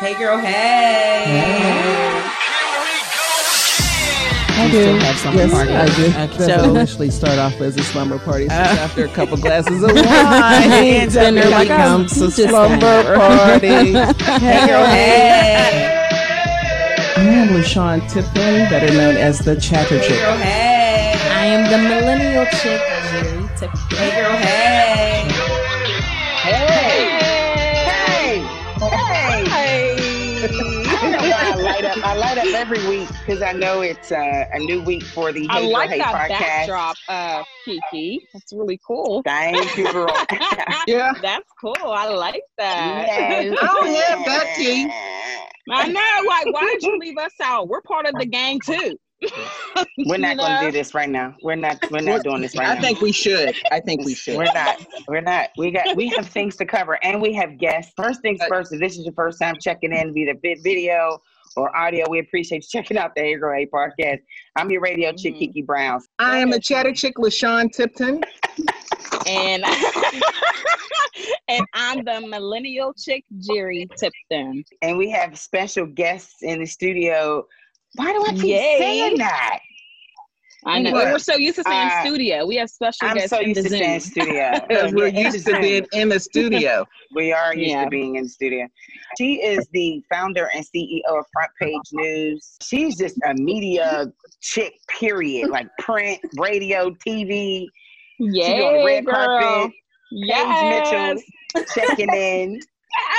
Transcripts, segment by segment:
Hey, girl. Hey. I do. have some yes, party. I do. Okay. So initially start off as a slumber party. So uh, after a couple glasses of wine, and then it becomes a slumber party. hey, girl. Hey. I am LaShawn Tipton, better known as the Chatter Chick. Hey, girl. Hey. I am the millennial chick, Jerry Tipton. Hey, girl. Hey. I light up every week because I know it's uh, a new week for the I Hey like Hey that podcast. backdrop, uh, Kiki. That's really cool. Thank you, girl. yeah, that's cool. I like that. Yes. Oh yeah, Becky. I know. Like, why did you leave us out? We're part of the gang too. We're not going to do this right now. We're not. We're not doing this right I now. I think we should. I think we should. We're not. We're not. We got. We have things to cover, and we have guests. First things first. If this is your first time checking in, be the video or audio, we appreciate you checking out the Hey Girl Hey podcast. I'm your radio chick, Mhm. Kiki Brown. I am the Chatter Chick, LaShawn Tipton. and and I'm the millennial chick, Jerry Tipton. and we have special guests in the studio. Why do I keep Yay. saying that? I know. What? We're so used to saying Uh, studio. We have special I'm guests so in used the to saying Zoom. studio. Because we're used to being in the studio. We are used Yeah. to being in the studio. She is the founder and CEO of Front Page News. She's just a media chick, period. Like print, radio, TV. Yeah, be on the red girl. carpet. Yes. Paige Mitchell checking in.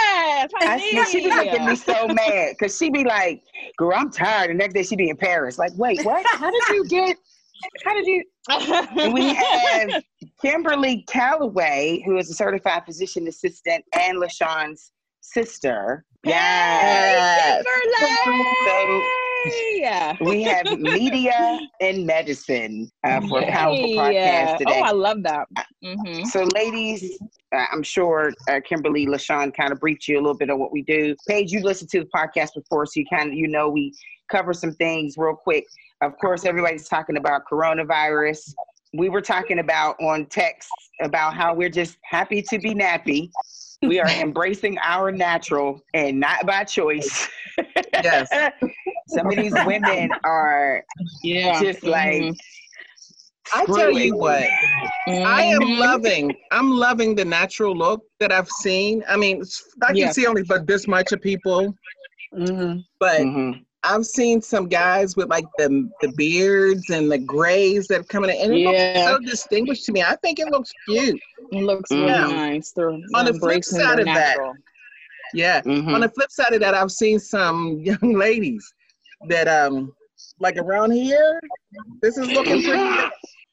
Yes. I I see she be making me so mad because she be like, "Girl, I'm tired." The next day she be in Paris. Like, wait, what? How did you get? How did you? We have Kimberly Calloway, who is a certified physician assistant and LaShawn's sister. Yes. So Yeah. we have media and medicine uh, for a powerful podcast today. Oh, I love that. hmm So, ladies, uh, I'm sure uh, Kimberly, LaShawn kind of briefed you a little bit on what we do. Paige, you listened to the podcast before, so you kind of you know we cover some things real quick. Of course, everybody's talking about coronavirus. We were talking about on text about how we're just happy to be nappy. We are embracing our natural and not by choice. Yes. Some of these women are Yeah. just like. Mhm. I tell you what, I am Mhm. loving. I'm loving the natural look that I've seen. I mean, I can Yeah. see only but this much of people, Mm-hmm. but Mhm. I've seen some guys with like the the beards and the grays that are coming in, and it Yeah. looks so distinguished to me. I think it looks cute. It looks really nice. They're, On the flip side of that, natural. Yeah. Mhm. On the flip side of that, I've seen some young ladies that um like around here. This is looking pretty.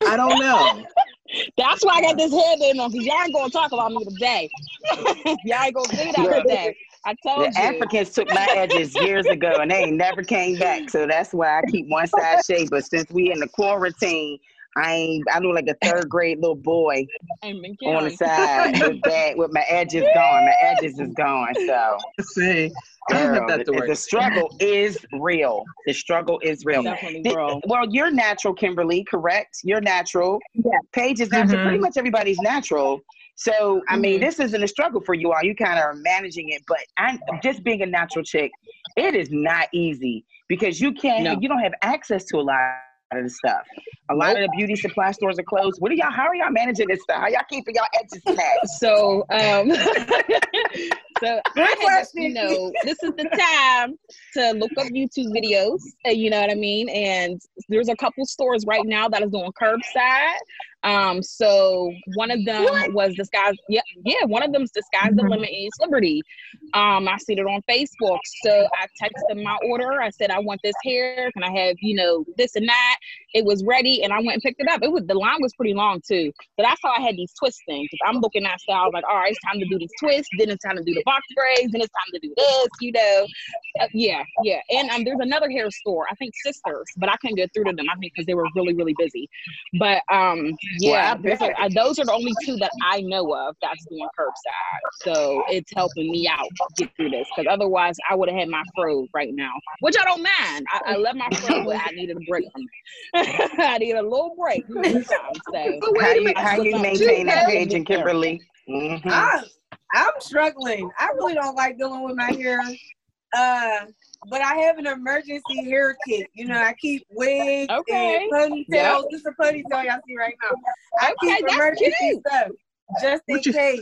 I don't know. That's why I got this headband on, because y'all ain't gonna talk about me today. y'all ain't gonna do that today. I told The you. Africans took my edges years ago and they ain't never came back. So that's why I keep one side shaved. But since we in the quarantine, I ain't I look like a third grade little boy on the side with that with my edges gone. My edges is gone. So see. Girl, have that to the, the struggle is real. The struggle is real. Definitely, Did- bro. well, you're natural, Kimberly, correct? You're natural. Paige is natural. Mhm. Pretty much everybody's natural. So, I mean, Mhm. this isn't a struggle for you all. You kind of are managing it, but I'm just being a natural chick. It is not easy because you can't, No. you don't have access to a lot of the stuff. A lot of the beauty supply stores are closed. What are y'all? How are y'all managing this stuff? How y'all keeping y'all edges snapped? So, um, so I had, you know, this is the time to look up YouTube videos. uh, You know what I mean? And there's a couple stores right now that is doing curbside. Um, so one of them was disguise. Yeah, yeah, one of them's disguise the limit is liberty. Um, I seen it on Facebook. So I texted my order. I said I want this hair. Can I have you know this and that? It was ready, and I went and picked it up. It was the line was pretty long too. But that's how I had these twist things. I'm looking at style, like, all right, it's time to do these twists. Then it's time to do the box braids. Then it's time to do this. You know, Uh, yeah, yeah. And um, there's another hair store. I think Sisters, but I couldn't get through to them. I think because they were really, really busy. But um, yeah, Well, I there's a- uh, those are the only two that I know of that's doing curbside. So it's helping me out get through this because otherwise I would have had my fro right now, which I don't mind. I, I love my fro, but I needed a break from it. I need a little break. So How wait you how you maintain that, Two Paige and Kimberly? Mhm. I, I'm struggling. I really don't like dealing with my hair. Uh, but I have an emergency hair kit. You know, I keep wigs Okay. and ponytails. Yeah. This is a ponytail y'all see right now. I Okay, keep emergency cute. stuff just in you- case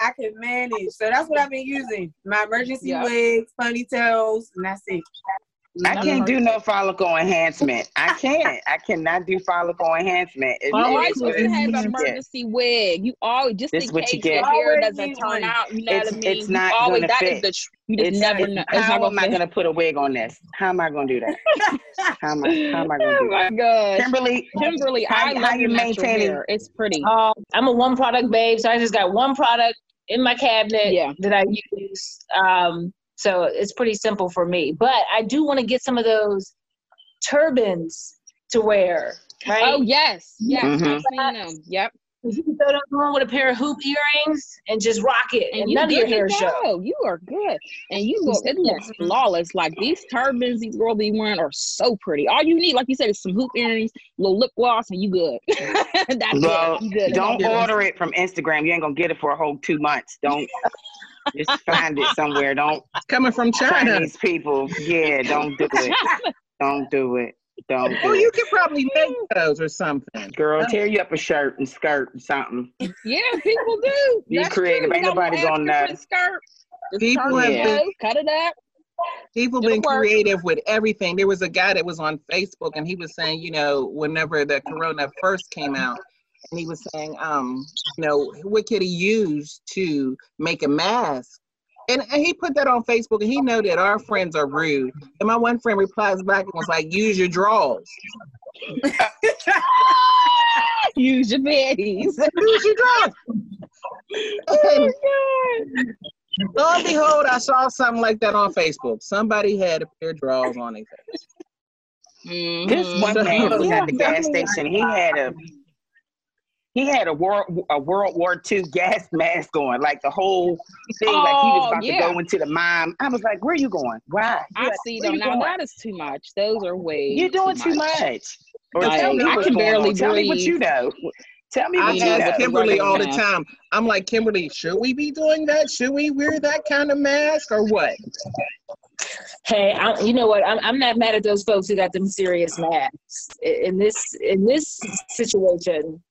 I can manage. So that's what I've been using. My emergency Yeah. wigs, ponytails, and that's it. I can't do no follicle enhancement. I can't. I cannot do follicle enhancement. It- You Oh, always it's to have an get. emergency wig. You always just This in what you case your get. hair doesn't turn out. You know It's- what I mean? it's You always gonna that fit. is the tr- you just It's- never it's- know. It's how not am I going to put a wig on this? How am I going to do that? How am I? How am I going to Oh do my that? gosh. Kimberly, Kimberly, how- I how love you your natural maintaining- hair. It's pretty. Um, I'm a one product babe, so I just got one product in my cabinet Yeah. that I use. Um, so it's pretty simple for me. But I do want to get some of those turbans to wear, right? Oh yes, yes, Mhm. I've. Yep. You can throw that on with a pair of hoop earrings and just rock it, and, you none of your hair show. go. You are good, and you look. It looks flawless. Like these turbans these girls be wearing are so pretty. All you need, like you said, is some hoop earrings, little lip gloss, and you good. That's Well, it. You good. don't Yeah. order it from Instagram. You ain't going to get it for a whole two months. Don't just find it somewhere. Don't coming from China. Chinese people. Yeah, don't do it. Don't do it. Don't do oh, Well, it. you could probably make those or something. Girl, oh. tear you up a shirt and skirt and something. Yeah, people do. Be That's creative. True. Ain't You nobody gonna know. Skirt. Just People have it been- up, cut it up. People It'll been work. creative with everything. There was a guy that was on Facebook and he was saying, you know, whenever the corona first came out, and he was saying, um, you know, what could he use to make a mask? And, and he put that on Facebook and he know that our friends are rude. And my one friend replies back and was like, use your drawers. Use your panties. Use your drawers. And lo and behold, I saw something like that on Facebook. Somebody had a pair of drawers on their face. This Mhm. one man was at the gas station. He had a he had a world a World War II gas mask on, like the whole thing, like he was Oh, about yeah. to go into the mine. I was like, "Where are you going? Why? I Like, see them you now. That is too much. Those are way. You're doing too much. Or Like, tell me I can barely on. Tell me what you know. Tell me I you ask know. Kimberly all the time. I'm like, Kimberly, should we be doing that? Should we wear that kind of mask or what? Hey, I, you know what? I'm, I'm not mad at those folks who got them serious masks. In this in this situation,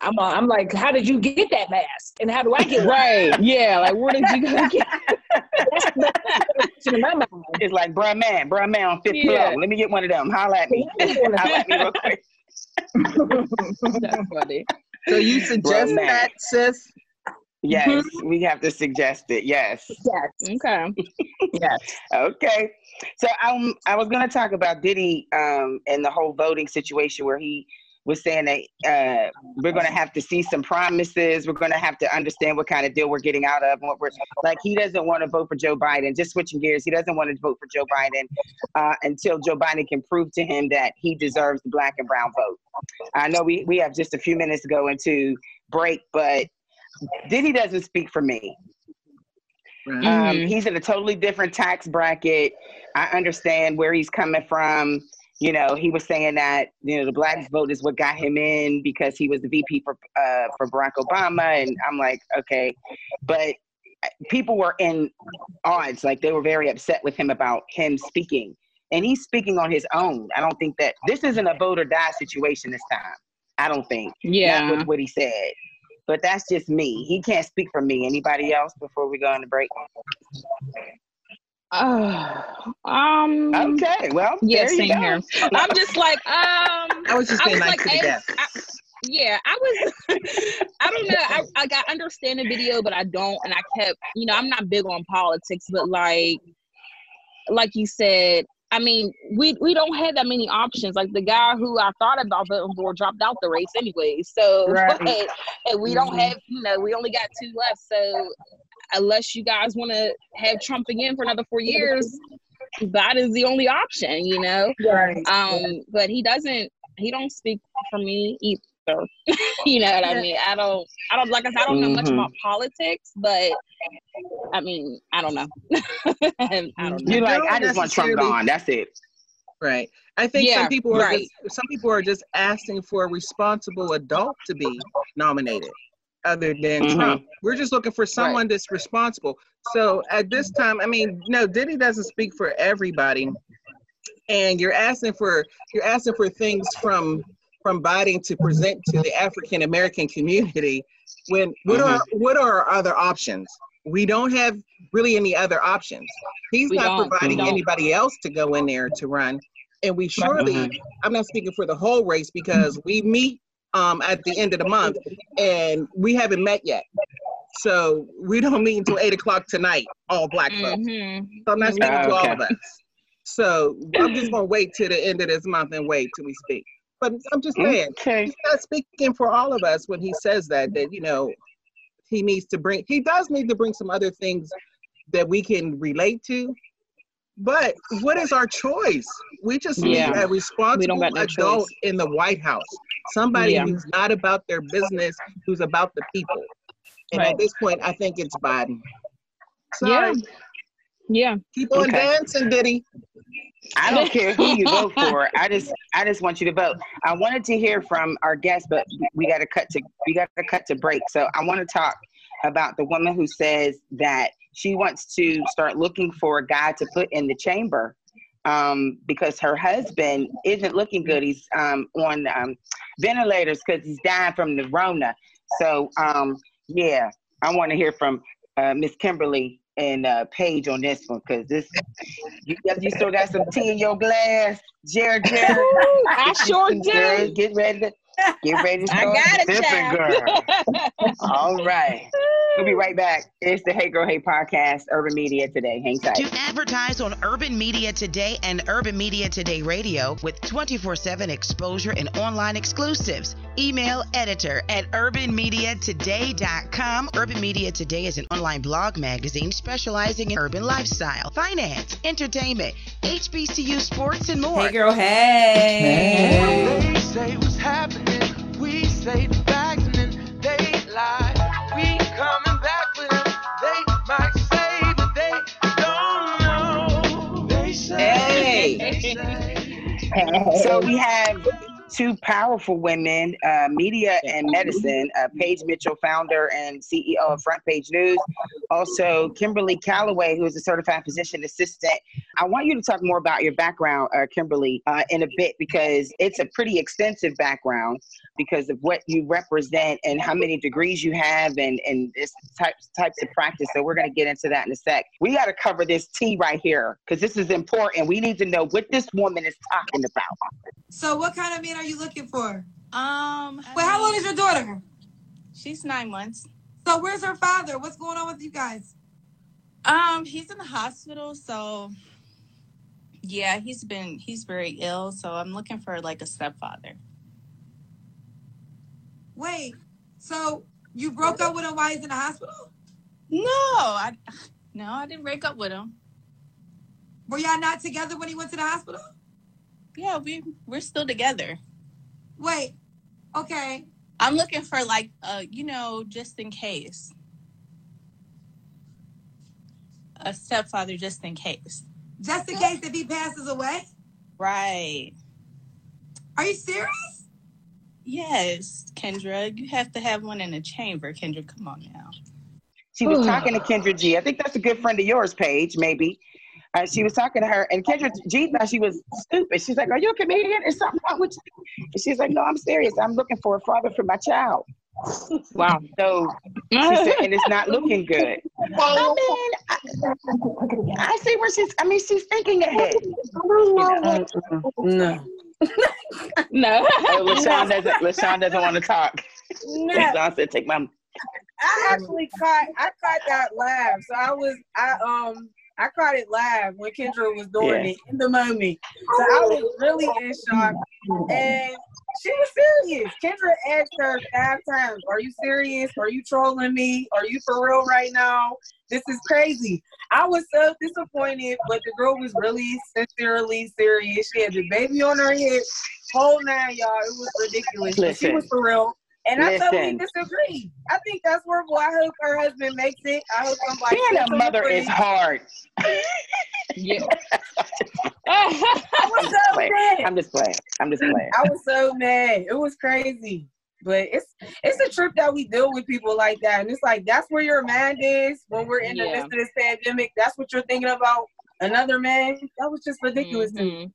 I'm uh, I'm like, how did you get that mask, and how do I get one? Right. Yeah. Like, where did you go get? That's the question in my mind. It's like, bruh man, bruh man on fifth Yeah. floor. Let me get one of them. Holla at me. Holla at me real quick. That's funny. So you suggest man. that, sis? Yes, we have to suggest it. Yes. Yes, Okay. yes. Okay. So um, I was going to talk about Diddy um, and the whole voting situation where he was saying that uh, we're going to have to see some promises. We're going to have to understand what kind of deal we're getting out of. and What we're like, he doesn't want to vote for Joe Biden. Just switching gears, he doesn't want to vote for Joe Biden uh, until Joe Biden can prove to him that he deserves the black and brown vote. I know we we have just a few minutes to go into break, but Diddy doesn't speak for me. Right. Um, Mhm. he's in a totally different tax bracket. I understand where he's coming from. You know, he was saying that you know the black vote is what got him in because he was the VP for uh, for Barack Obama, and I'm like, okay, but people were in odds, like they were very upset with him about him speaking, and he's speaking on his own. I don't think that this isn't a vote or die situation this time. I don't think. Yeah. with what he said. But that's just me. He can't speak for me. Anybody else before we go on the break? Uh, um. Okay, well, Yeah, there you same go. here. I'm just like, um. I was just I saying like, like, to the as- death. I- yeah, I was. I don't know. I like I understand the video, but I don't. And I kept, you know, I'm not big on politics, but like, like you said, I mean, we we don't have that many options. Like the guy who I thought about voting for dropped out the race anyway. So, Right. but, and we don't Mhm. have, you know, we only got two left. So, unless you guys want to have Trump again for another four years, that is the only option, you know. Right. Um, but he doesn't. He don't speak for me either. you know what I mean? I don't. I don't like I said. I don't know much Mhm. about politics, but I mean, I don't know. I don't know. You're like, don't I just want Trump gone. That's it. Right. I think Yeah, some people are right. just some people are just asking for a responsible adult to be nominated other than Mhm. Trump. We're just looking for someone that's responsible. So at this time, I mean, no, Diddy doesn't speak for everybody, and you're asking for you're asking for things from from Biden to present to the African American community. When what are what are our other options? We don't have really any other options. He's We not providing anybody else to go in there to run, and we surely. I'm not speaking for the whole race because we meet um, at the end of the month, and we haven't met yet. So we don't meet until eight o'clock tonight, all black folks. Mhm. So I'm not speaking to all of us. So I'm just gonna wait till the end of this month and wait till we speak. But I'm just saying, Okay. he's not speaking for all of us when he says that, that, you know, he needs to bring, he does need to bring some other things that we can relate to. But what is our choice? We just need a responsible no adult choice. in the White House. Somebody Yeah. who's not about their business, who's about the people. And Right. at this point, I think it's Biden. Yeah. Sorry. Yeah. Keep on Okay. dancing, Diddy. I don't care who you vote for. I just I just want you to vote. I wanted to hear from our guest, but we got to cut to we got to cut to break. So I want to talk about the woman who says that she wants to start looking for a guy to put in the chamber um, because her husband isn't looking good. He's um, on um, ventilators because he's dying from the Rona. So um, yeah, I want to hear from uh, Miss Kimberly and uh, Paige on this one because this you, you still got some tea in your glass, Jared. Jared, I sure do. Get ready to get ready to I start got it, sipping, child. girl. All right, we'll be right back. It's the Hey Girl Hey podcast, Urban Media today. Hang tight. To advertise on Urban Media Today and Urban Media Today Radio with 24 7 exposure and online exclusives, email editor at urbanmediatoday.com. Urban Media Today is an online blog magazine specializing in urban lifestyle, finance, entertainment, HBCU sports, and more. Hey, girl, hey. They say what's happening. We say the facts and then they lie. We coming back with them. They might say, but they don't know. They say. Hey. They lie. We comin' back with them. They might say, but they don't know. They say. So we have two powerful women, uh, media and medicine. Uh, Paige Mitchell, founder and CEO of Front Page News. Also, Kimberly Calloway, who is a certified physician assistant. I want you to talk more about your background, uh, Kimberly, uh, in a bit because it's a pretty extensive background because of what you represent and how many degrees you have and and this types types of practice. So we're going to get into that in a sec. We got to cover this T right here because this is important. We need to know what this woman is talking about. So what kind of man are you looking for? Um, Well, how old is your daughter? she's nine months. So where's her father? What's going on with you guys? Um, he's in the hospital, so yeah, he's been he's very ill. So I'm looking for like a stepfather. Wait, so you broke up with him while he's in the hospital? No, I no, I didn't break up with him. Were y'all not together when he went to the hospital? Yeah, we we're still together. Wait, okay. I'm looking for like uh, you know, just in case. A stepfather just in case. Just in case if he passes away? Right. Are you serious? Yes, Kendra, you have to have one in the chamber. Kendra, come on now. She was talking to Kendra G. I think that's a good friend of yours, Paige, maybe. Uh, she was talking to her, and Kendra G thought she was stupid. She's like, Are you a comedian? Is something wrong with you? And she's like, No, I'm serious. I'm looking for a father for my child. Wow. So she said, and it's not looking good. I mean, I, I see where she's, I mean, she's thinking ahead. You know? No. No. Oh, LaShawn doesn't, LaShawn doesn't want to talk. No. LaShawn said, Take my I actually caught I caught that laugh. So I was I um I caught it live when Kendra was doing Yeah. it in the moment. So I oh. was really in shock. And she was serious. Kendra asked her five times, Are you serious? Are you trolling me? Are you for real right now? This is crazy. I was so disappointed, but the girl was really sincerely serious. She had the baby on her hip, whole nine, y'all. It was ridiculous. But she was for real. And I totally disagree. I think that's horrible. I hope her husband makes it. I hope somebody. Being a mother is hard. Yeah. I was so mad. I'm just playing. I'm just playing. I was so mad. It was crazy. But it's it's a trip that we deal with people like that, and it's like that's where your mind is when we're in the Yeah. midst of this pandemic. That's what you're thinking about another man. That was just ridiculous to me.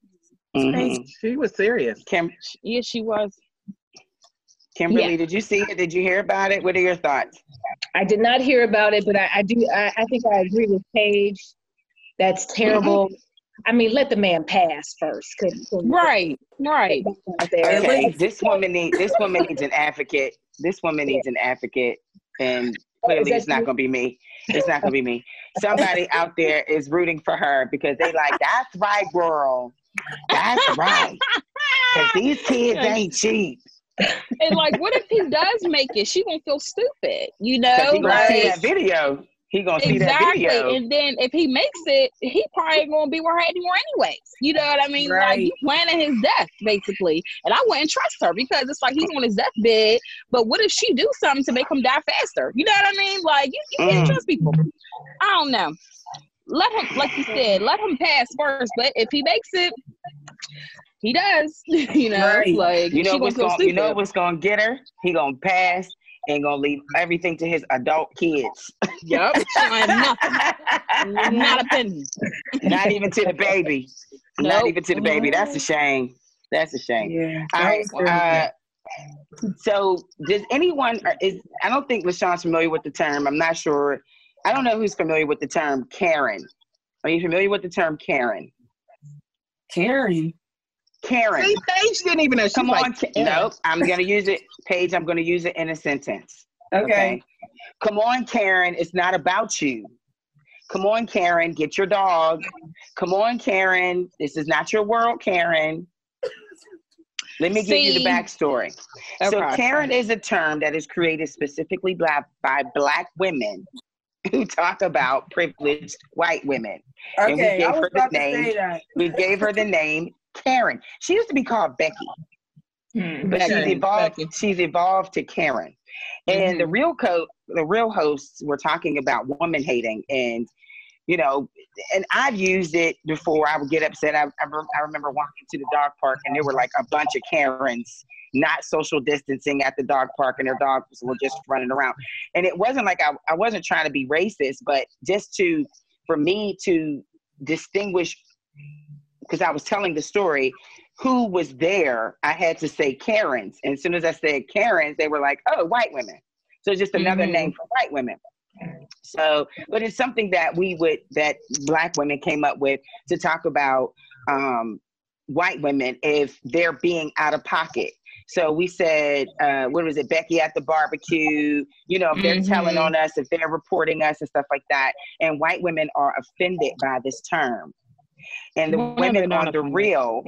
Mhm. She was serious. Kim, Yeah, she was. Kimberly, Yeah. did you see it? Did you hear about it? What are your thoughts? I did not hear about it, but I, I do. I, I think I agree with Paige. That's mm-hmm. terrible. I mean, let the man pass 1st 'cause- 'cause- Right, right. there. Okay, this woman needs this woman needs an advocate. This woman needs an advocate, and clearly it's not gonna be me. It's not gonna be me. Somebody out there is rooting for her because they like that's right, girl. That's right. Cause these kids ain't cheap. And like, what if he does make it? She gonna feel stupid, you know? He gonna see that video. He gonna see that video. And then if he makes it, he probably gonna be with her anymore anyways. You know what I mean? Like Right. you planning his death basically. And I wouldn't trust her because it's like he's on his deathbed. But what if she do something to make him die faster? You know what I mean? Like you, you can't Mm. trust people. I don't know. Let him, like you said, let him pass first. But if he makes it, he does. you know, Right. like You know she gonna what's gonna you know what's gonna get her? He gonna pass and gonna leave everything to his adult kids. Yep. Nothing. Not a penny. Not even to the baby. Not even to the baby. That's a shame. That's a shame. Yeah. All that right. was crazy. Uh, so, does anyone is? I don't think LaShawn's familiar with the term. I'm not sure. I don't know who's familiar with the term Karen. Are you familiar with the term Karen? Karen. Karen. See, Paige didn't even know. She's Come like, on. Ka- Nope. I'm gonna use it, Paige. I'm gonna use it in a sentence. Okay. Come on, Karen. It's not about you. Come on, Karen. Get your dog. Come on, Karen. This is not your world, Karen. Let me give you the See? backstory. So, Karen is a term that is created specifically by, by Black women who talk about privileged white women. And we gave I was her the about to name. We gave her the name Karen. She used to be called Becky hmm, but she's evolved. Becky. She's evolved to Karen, and the mm-hmm. real co the real hosts were talking about woman hating, and you know, and I've used it before. I would get upset. I I, I remember walking to the dog park, and there were like a bunch of Karens not social distancing at the dog park, and their dogs were just running around. And it wasn't like I I wasn't trying to be racist, but just to for me to distinguish because I was telling the story who was there, I had to say Karens. And as soon as I said Karens, they were like, oh, white women. So it's just another Mhm. name for white women. So, but it's something that we would, that black women came up with to talk about um, white women if they're being out of pocket. So we said, uh, what was it, Becky at the barbecue? You know, if they're telling Mhm. on us, if they're reporting us and stuff like that. And white women are offended by this term. And the Whenever women on the real,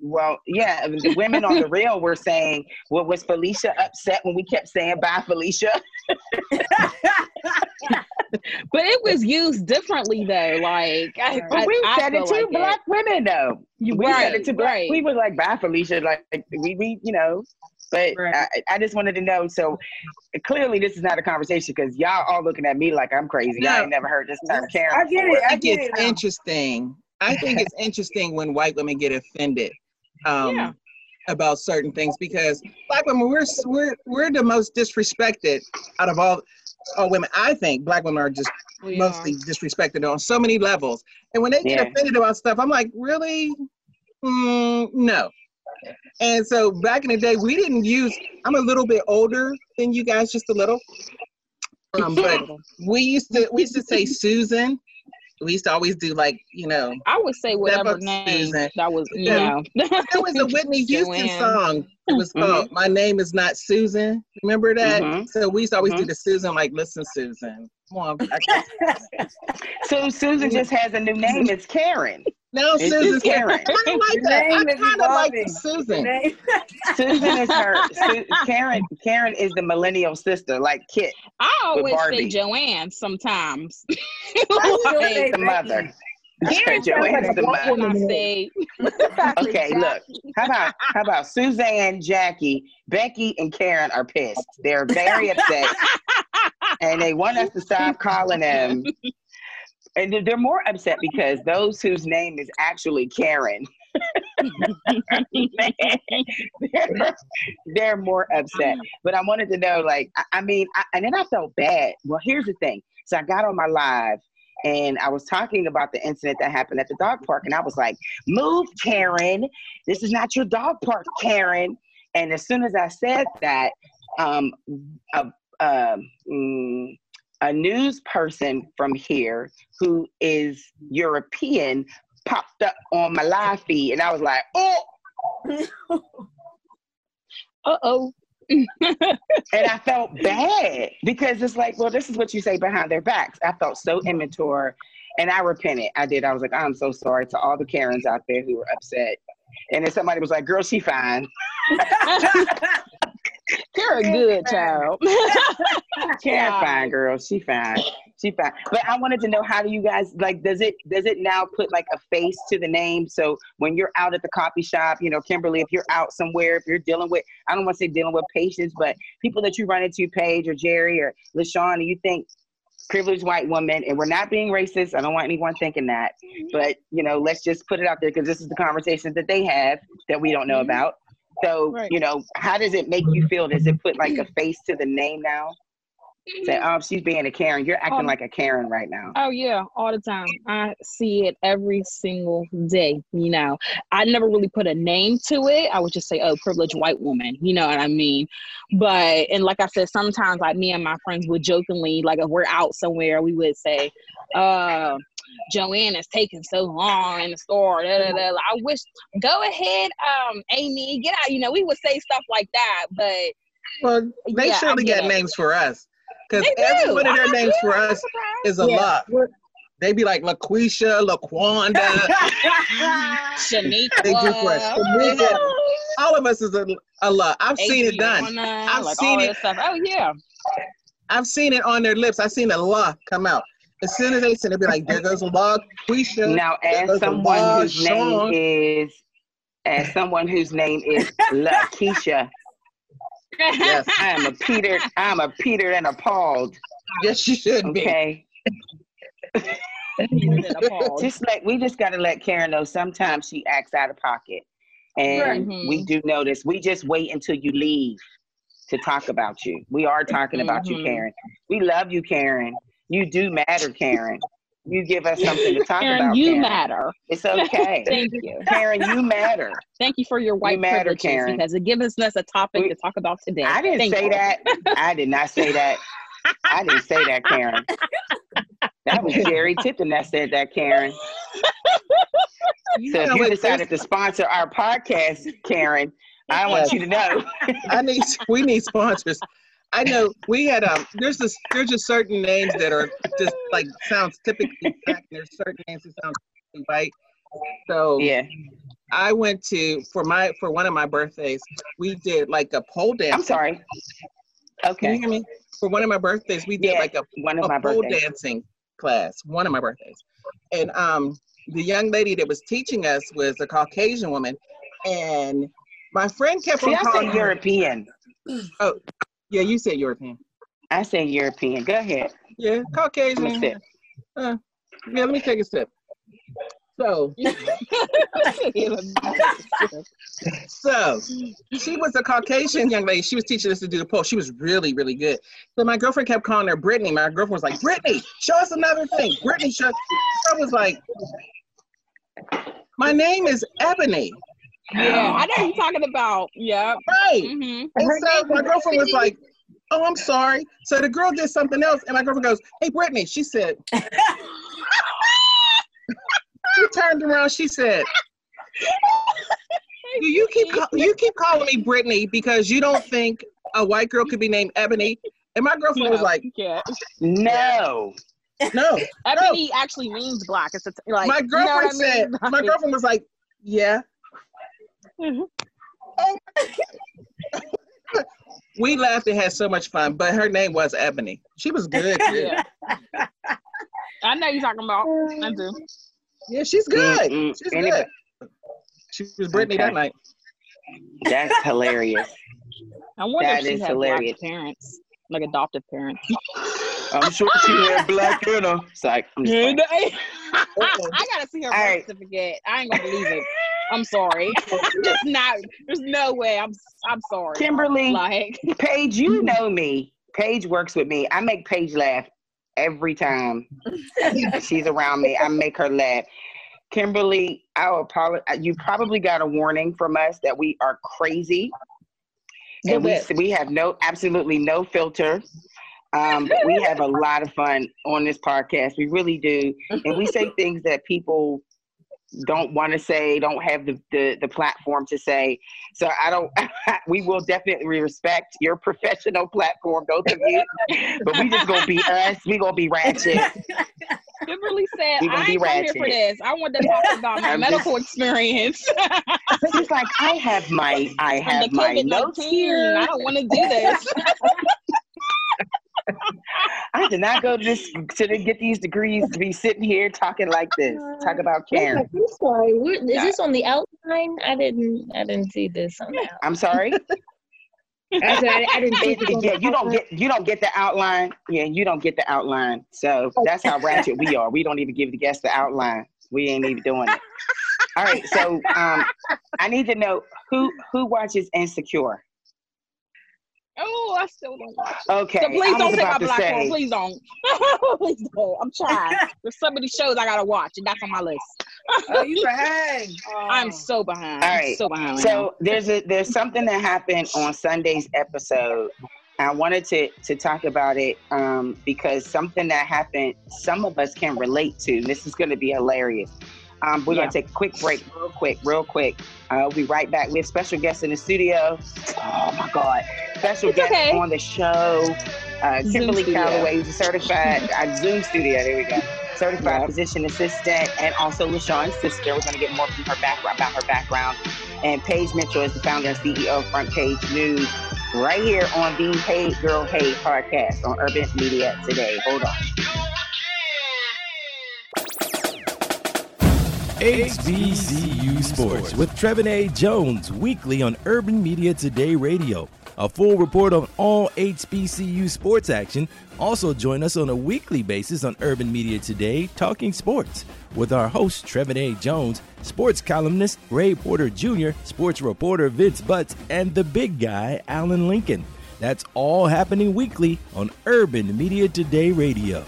well, yeah, the women on the real were saying, well, was Felicia upset when we kept saying bye, Felicia? But it was used differently though. Like I, I, we I said feel it to like black women, though. You we said it to black. right. We was like, bye, Felicia. Like we, we, you know. But Right. I, I just wanted to know. So clearly, this is not a conversation because y'all all looking at me like I'm crazy. I ain't never heard this term, Karen. I get it. I I get it's it. now. interesting. I think it's interesting when white women get offended um, Yeah. about certain things because black women we're we're we're the most disrespected out of all all women. I think black women are just We mostly disrespected on so many levels. And when they get Yeah. offended about stuff, I'm like, really? Mm, no. And so back in the day, we didn't use. I'm a little bit older than you guys, just a little. Um, but we used to we used to say Susan. We used to always do like you know. I would say whatever name Susan. that was, you Yeah. know. There was a Whitney Houston song. It was Mhm. called "My Name Is Not Susan." Remember that? Mhm. So we used to always do Mhm. the Susan, like, "Listen, Susan, come on." I can't- So Susan just has a new name. It's Karen. No, It's Susan's Karen. I don't like that. I kind of like. Susan. Susan is her. Su- Karen. Karen is the millennial sister, like Kit. I always say Joanne sometimes. I Like, say the mother. Karen Joanne is the mother. I say Okay, look. How about how about Suzanne, Jackie, Becky, and Karen are pissed. They're very upset, and they want us to stop calling them. And they're- more upset because those whose name is actually Karen they're, they're more upset. But I wanted to know, like, I, I mean, I, and then I felt bad. Well, here's the thing. So I got on my live and I was talking about the incident that happened at the dog park, and I was like, "Move, Karen! This is not your dog park, Karen!" And as soon as I said that, um, a, um, mm, a news person from here who is European popped up on my live feed, and I was like, "Oh!" Uh oh. and I felt bad because it's like, well, this is what you say behind their backs. I felt so immature, and I repented. I did. I was like, I'm so sorry to all the Karens out there who were upset. And then somebody was like, "Girl, she fine." You're a good child. Karen fine, girl. She fine. She fine. But I wanted to know how do you guys like? Does it does it now put like a face to the name? So when you're out at the coffee shop, you know, Kimberly, if you're out somewhere, if you're dealing with, I don't want to say dealing with patients, but people that you run into, Paige or Jerry or LaShawn, and you think privileged white woman, and we're not being racist. I don't want anyone thinking that, mm-hmm. but you know, let's just put it out there because this is the conversations that they have that we don't know mm-hmm. about. So, Right. you know, how does it make you feel? Does it put like a face to the name now? Say, oh, she's being a Karen. You're acting Um, like a Karen right now. Oh yeah, all the time. I see it every single day. You know, I never really put a name to it. I would just say, "Oh, privileged white woman." You know what I mean? But and like I said, sometimes like me and my friends would jokingly, like if we're out somewhere, we would say, "Uh, Joanne is taking so long in the store." Da, da, da. I wish. Go ahead, um, Amy, get out. You know, we would say stuff like that, but Well, they Yeah, I surely get got names for us. Because They every do. one of their I'm names for us is a Yeah, lot. They be like LaQuisha, LaQuanda. Shaniqua. They just like, Shanika. All of us is a, a lot. I've seen it done. I've like seen it. stuff. Oh yeah. I've seen it on their lips. I've seen the law come out. As soon as they said it, be like, there goes a law, Quisha. Now, there as someone law, whose Sean. name is, as someone whose name is Lakeisha, Yes, I am a Peter. I'm a Peter and appalled. yes, you should be. Okay. just let we just got to let Karen know. Sometimes she acts out of pocket, and Right. we do notice. We just wait until you leave to talk about you. We are talking about you, Mhm. Karen. We love you, Karen. You do matter, Karen. You give us something to talk Karen, about. you Karen. matter. It's okay. Thank you. Karen, you matter. Thank you for your white matter, privileges Karen. because it gives us a topic We- to talk about today. I didn't Thank say you. that. I did not say that. I didn't say that, Karen. That was Jerry Tipton that said that, Karen. So if you what, decided to sponsor our podcast, Karen, I want you to know. I need we need sponsors. I know we had um there's this there's just certain names that are just like sounds typically black. and There's certain names that sound white. So Yeah. I went to for my for one of my birthdays, we did like a pole dance. I'm sorry. Okay. Can you hear me? For one of my birthdays, we did Yeah, like a, One of a my pole birthdays. dancing class. One of my birthdays, and um, the young lady that was teaching us was a Caucasian woman, and my friend kept See, on I calling her. European. Yeah, you said European. I say European. Go ahead. Yeah, Caucasian. Let me. Uh, yeah, let me take a sip. So, so she was a Caucasian young lady. She was teaching us to do the pole. She was really, really good. So my girlfriend kept calling her Brittany. My girlfriend was like, Brittany, show us another thing. Brittany, show. I was like, my name is Ebony. Yeah, I know you're talking about. Yeah. Right. Mm-hmm. And so my girlfriend was like, oh, I'm sorry. So the girl did something else. And my girlfriend goes, hey, Brittany. She said, she turned around. She said, "Do you keep call- you keep calling me Brittany because you don't think a white girl could be named Ebony?" And my girlfriend was like, yeah. No. "No." Ebony actually means black. It's a, like my you know what girlfriend I said. mean? My girlfriend was like, "Yeah." Mhm. we laughed and had so much fun, but her name was Ebony. She was good. too. Yeah. I know you're talking about. I do. Yeah, she's good. Mm-mm. She's Anybody- good. She was Brittany Okay. that night. That's hilarious. I wonder That if she is had hilarious. black parents, like adoptive parents. I'm sure she had black in her. It's like, I'm just. I gotta see her birth All right. certificate. I ain't gonna believe it. I'm sorry. Just not. There's no way. I'm. I'm sorry. Kimberly, Like. Paige, you know me. Paige works with me. I make Paige laugh every time she's around me. I make her laugh. Kimberly, I'll apologize. You probably got a warning from us that we are crazy, and we we have no absolutely no filter. Um, but we have a lot of fun on this podcast. We really do, and we say things that people don't want to say, don't have the, the the platform to say. So I don't. we will definitely respect your professional platform, both of you. But we just gonna be us. We gonna be ratchet. Kimberly said, "I ain't come here for this. I want to talk about my I'm medical experience She's like, I have my I have my notes here. I don't want to do this." I did not go to this to get these degrees to be sitting here talking like this. Talk about Karen. I'm sorry. What, is this on the outline? I didn't. I didn't see this on. I'm sorry. I, said, I, I didn't see It- this it- on the yeah, you don't get you don't get the outline. Yeah, you don't get the outline. So that's how ratchet we are. We don't even give the guests the outline. We ain't even doing it. All right, so um, I need to know who who watches Insecure. Oh, I still don't watch. it. Okay, So please I don't was take my about to platform. say. Please don't. please don't. I'm trying. There's so many shows I gotta watch, and that's on my list. Oh, you behind. I'm so behind. All I'm so behind. right So there's a there's something that happened on Sunday's episode. I wanted to to talk about it um, because something that happened, some of us can relate to. This is going to be hilarious. Um, we're Yeah. going to take a quick break, real quick, real quick. Uh, we'll be right back. We have special guests in the studio. Oh my God, special guest okay. on the show. Uh, Kimberly studio. Calloway, who's a certified uh, Zoom studio. There we go. Certified physician assistant, and also LaShawn's sister. We're going to get more from her background about her background. And Paige Mitchell is the founder and CEO of Front Page News, right here on the Hey Girl Hey podcast on Urban Media Today. Hold on. HBCU Sports with Trevin A. Jones weekly on Urban Media Today Radio. A full report on all HBCU sports action. Also join us on a weekly basis on Urban Media Today Talking Sports with our host Trevin A. Jones, sports columnist Ray Porter Jr., sports reporter Vince Butts, and the big guy Alan Lincoln. That's all happening weekly on Urban Media Today Radio.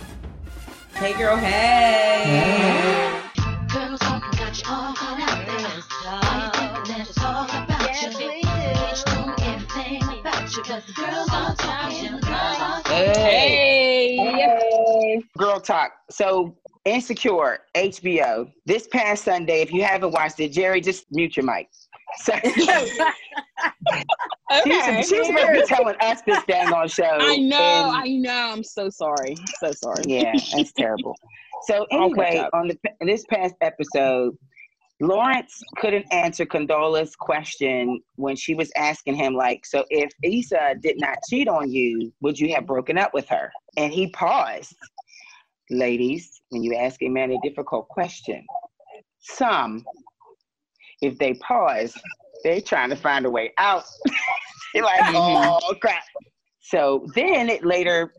Hey, girl, hey. Girls about you, but the girls are talking. The girls are Hey. Girl Talk. So, Insecure, HBO. This past Sunday, if you haven't watched it, Jerry, just mute your mic. So, Okay. she's, she's supposed to be telling us this dang on show. I know. and- I know. I'm so sorry. So sorry. Yeah, that's terrible. So anyway, on the this past episode, Lawrence couldn't answer Condola's question when she was asking him, like, so if Issa did not cheat on you, would you have broken up with her? And he paused. Ladies, when you ask a man a difficult question, some, if they pause, they're trying to find a way out. Like, mm-hmm. oh crap. So then it later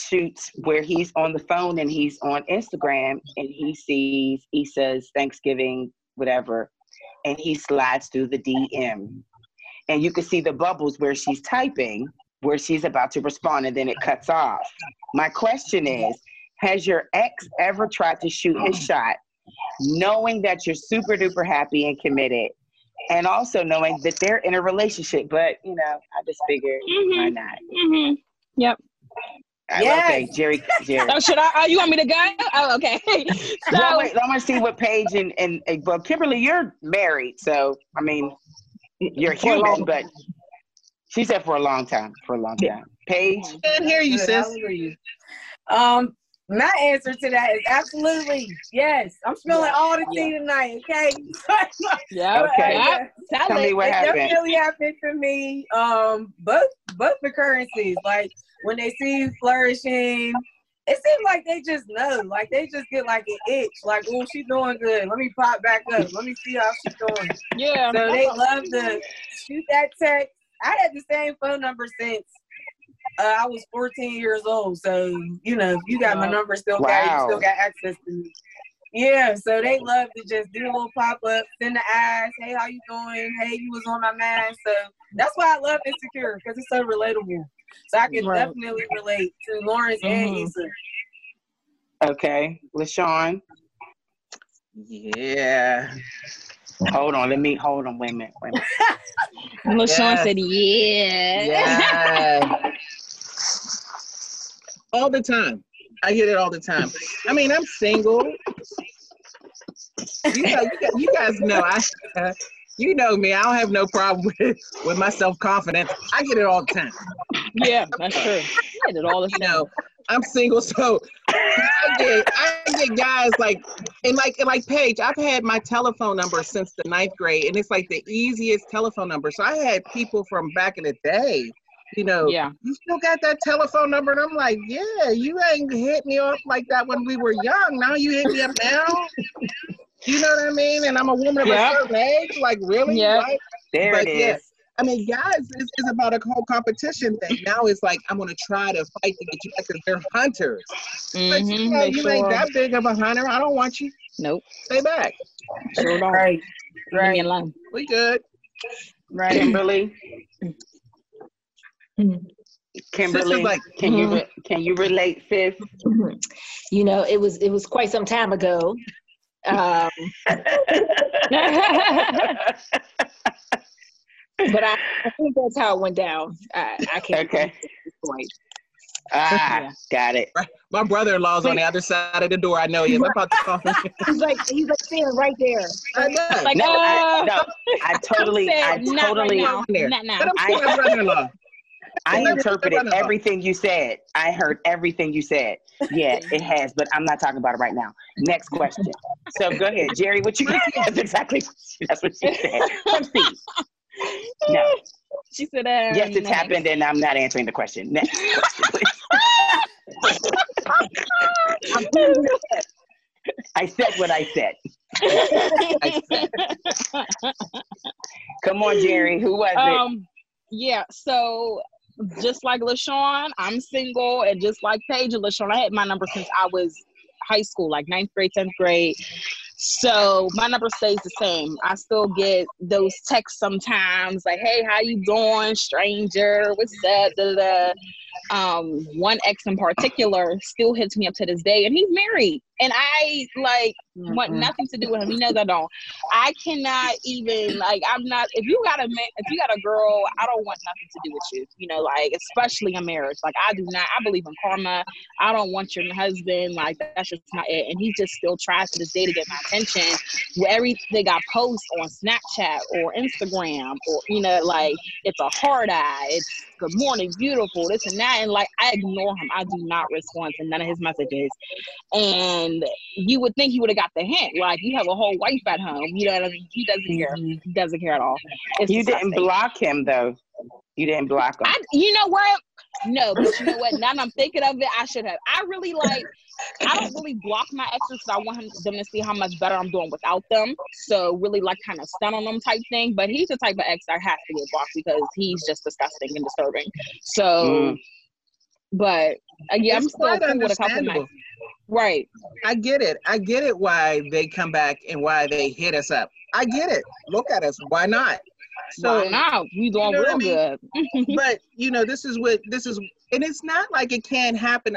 shoots where he's on the phone and he's on Instagram and he sees Issa's Thanksgiving, whatever, and he slides through the DM. And you can see the bubbles where she's typing, where she's about to respond, and then it cuts off. My question is Has your ex ever tried to shoot his shot, knowing that you're super duper happy and committed? And also knowing that they're in a relationship, but you know, I just figured why Mhm. not? Mm-hmm. Yep. Uh, Okay, Jerry, Jerry. Oh, should I? Oh, you want me to go? Oh, okay. So, well, wait, I want to see what Paige and, and, and well, Kimberly, you're married, so I mean, you're For human, long- but she said for a long time, for a long time. Paige, Good, hear you, sis. Um, my answer to that is absolutely yes. I'm spilling all the tea tonight. Okay. Yeah. Okay. Yeah. Tell Tell me it, what it happened. definitely happened to me. Um, both both occurrences. Like when they see you flourishing, it seems like they just know. Like they just get like an itch. Like, oh, she's doing good. Let me pop back up. Let me see how she's doing. Yeah. So they love to shoot that text. I had the same phone number since uh, I was 14 years old. So you know, you got my number, still got you Wow. still got access to me. Yeah, so they love to just do a little pop up, send the ass, hey, how you doing? Hey, you was on my mind. So that's why I love Insecure because it's so relatable. So I can Right. definitely relate to Lawrence and Mhm. Issa. Okay, LaShawn. Yeah. Hold on, let me hold on. Wait a minute. Wait a minute. LaShawn Yes. said, "Yeah." Yeah. all the time. I get it all the time. I mean, I'm single. You know, you, guys, you guys know I. You know me. I don't have no problem with with my self confidence. I get it all the time. yeah, that's true. I did all the time. You know, I'm single, so I get I get guys like and like and like Paige. I've had my telephone number since the ninth grade, and it's like the easiest telephone number. So I had people from back in the day. You know, Yeah. you still got that telephone number, and I'm like, yeah, you ain't hit me up like that when we were young. Now you hit me up now. You know what I mean? And I'm a woman of Yeah. a certain age. Like, really? Yeah. Like, There but it yeah. I mean, guys, it's, it's about a whole competition thing. Now it's like I'm gonna try to fight to get you back because they're hunters. But you, know, they you sure ain't that big of a hunter. I don't want you. Nope. Stay back. Sure don't. Right. Leave me Right. alone. We good. Right. Kimberly. Kimberly, like- can you Mhm. re- can you relate, sis? You know, it was it was quite some time ago. Um, but I, I think that's how it went down. I, I can't. Okay. point. Ah, got it. My brother-in-law's on the other side of the door. I know he about to call him. He's like he's like standing right there. I know. Like, no, I, uh, no, I totally, said, I "Not right totally, now. Not now. Let him see my brother-in-law. I Let him see my interpreted everything you said. I heard everything you said. Yeah, it has, but I'm not talking about it right now. Next question. So go ahead, Jerry. What you? That's exactly. That's what she said. Proceed. No, She said, uh, yes, it's next. happened, and I'm not answering the question. Next question. I said what I said. I said. Come on, Jerry. Who was it? um, yeah. So just like LaShawn, I'm single, and just like Paige and LaShawn, I had my number since I was high school, like ninth grade, tenth grade. So my number stays the same. I still get those texts sometimes, like, "Hey, how you doing, stranger? What's up?" Da, da, da. Um, one ex in particular still hits me up to this day, and he's married, and I like want Mm-mm. nothing to do with him. He knows I don't. I cannot even like. I'm not. If you got a man, if you got a girl, I don't want nothing to do with you. You know, like especially in marriage. Like I do not. I believe in karma. I don't want your husband. Like that's just not it. And he just still tries to this day to get my attention. With everything I post on Snapchat or Instagram, or you know, like it's a hard eye. It's good morning, beautiful. This and that. And like I ignore him. I do not respond to none of his messages. And you would think he would have got the hint. Like you have a whole wife at home. You know what I mean? He doesn't care. He doesn't care at all. It's You didn't block him though. You didn't block him. I, you know what? No, but you know what? Now that I'm thinking of it, I should have. I really like. I don't really block my exes because I want him, them to see how much better I'm doing without them. So really, like, kind of stun on them type thing. But he's the type of ex that has to get blocked because he's just disgusting and disturbing. So, Mm. but uh, yeah, I'm still quite cool with a couple understandable. nights. Right. I get it. I get it why they come back and why they hit us up. I get it. Look at us. Why not? So now we doing know what I real mean? good. but you know, this is what this is, and it's not like it can't happen.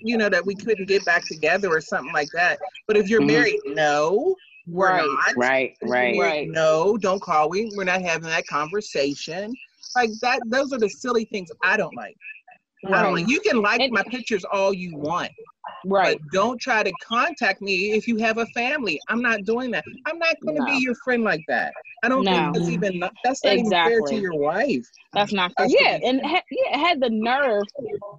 You know that we couldn't get back together or something like that. But if you're Mhm. married, no, we're Right. not. Right, If you're right. Right. No, don't call. We we're not having that conversation. Like that. Those are the silly things I don't like. I don't Right. You can like And- my pictures all you want. Right. But don't try to contact me if you have a family. I'm not doing that. I'm not going to No. be your friend like that. I don't No. think that's even that's not even fair to your wife. That's not fair. Yeah, and ha- yeah, had the nerve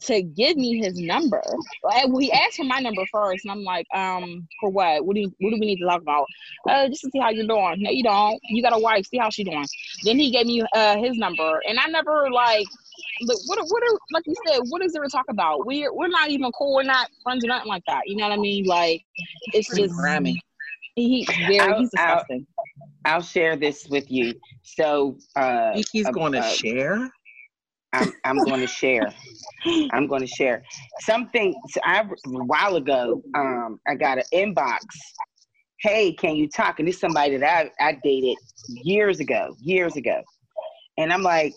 to give me his number. Like, well, he asked for my number first, and I'm like, um, for what? What do you, what do we need to talk about? Uh, just to see how you're doing. No, you don't. You got a wife. See how she doing. Then he gave me uh his number, and I never like. Look, what are- what are like you said? What is there to talk about? We're we're not even cool. We're not friends or nothing like that. You know what I mean? Like it's Pretty just grimy. he very I'll- he's I'll- disgusting. I'll share this with you. So uh, He's uh, going to uh, share. I'm, I'm going to share. I'm going to share something. So I a while ago, um, I got an inbox hey, can you talk? And this is somebody that I, I dated years ago, years ago. And I'm like,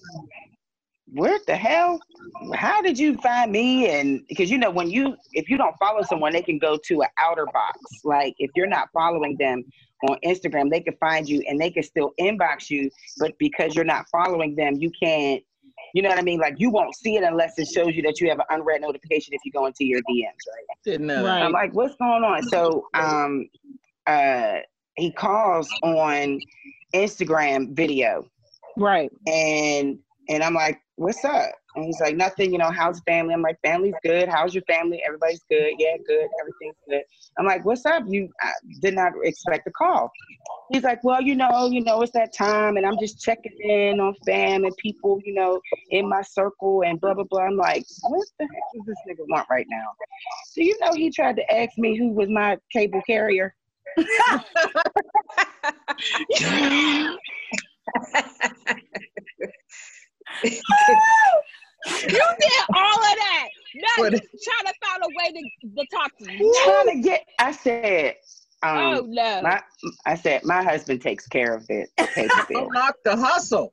what the hell? How did you find me? And because you know, when you if you don't follow someone, they can go to an outer box. Like if you're not following them on Instagram, they can find you and they can still inbox you, but because you're not following them, you can't. You know what I mean? Like you won't see it unless it shows you that you have an unread notification if you go into your DMs, right? Didn't know that. I'm like, what's going on? So um uh he calls on Instagram video. Right. And and I'm like, what's up? And he's like, nothing, you know, how's family? I'm like, family's good. How's your family? Everybody's good. Yeah, good. Everything's good. I'm like, what's up? You I did not expect a call. He's like, well, you know, you know, it's that time, and I'm just checking in on fam and people, you know, in my circle and blah blah blah. I'm like, what the heck does this nigga want right now? Do you know he tried to ask me who was my cable carrier? You did all of that. Now you trying to find a way to, to talk to you. trying to get. I said, um, Oh, no. My, I said my husband takes care of it. Cable bill. Don't knock the hustle.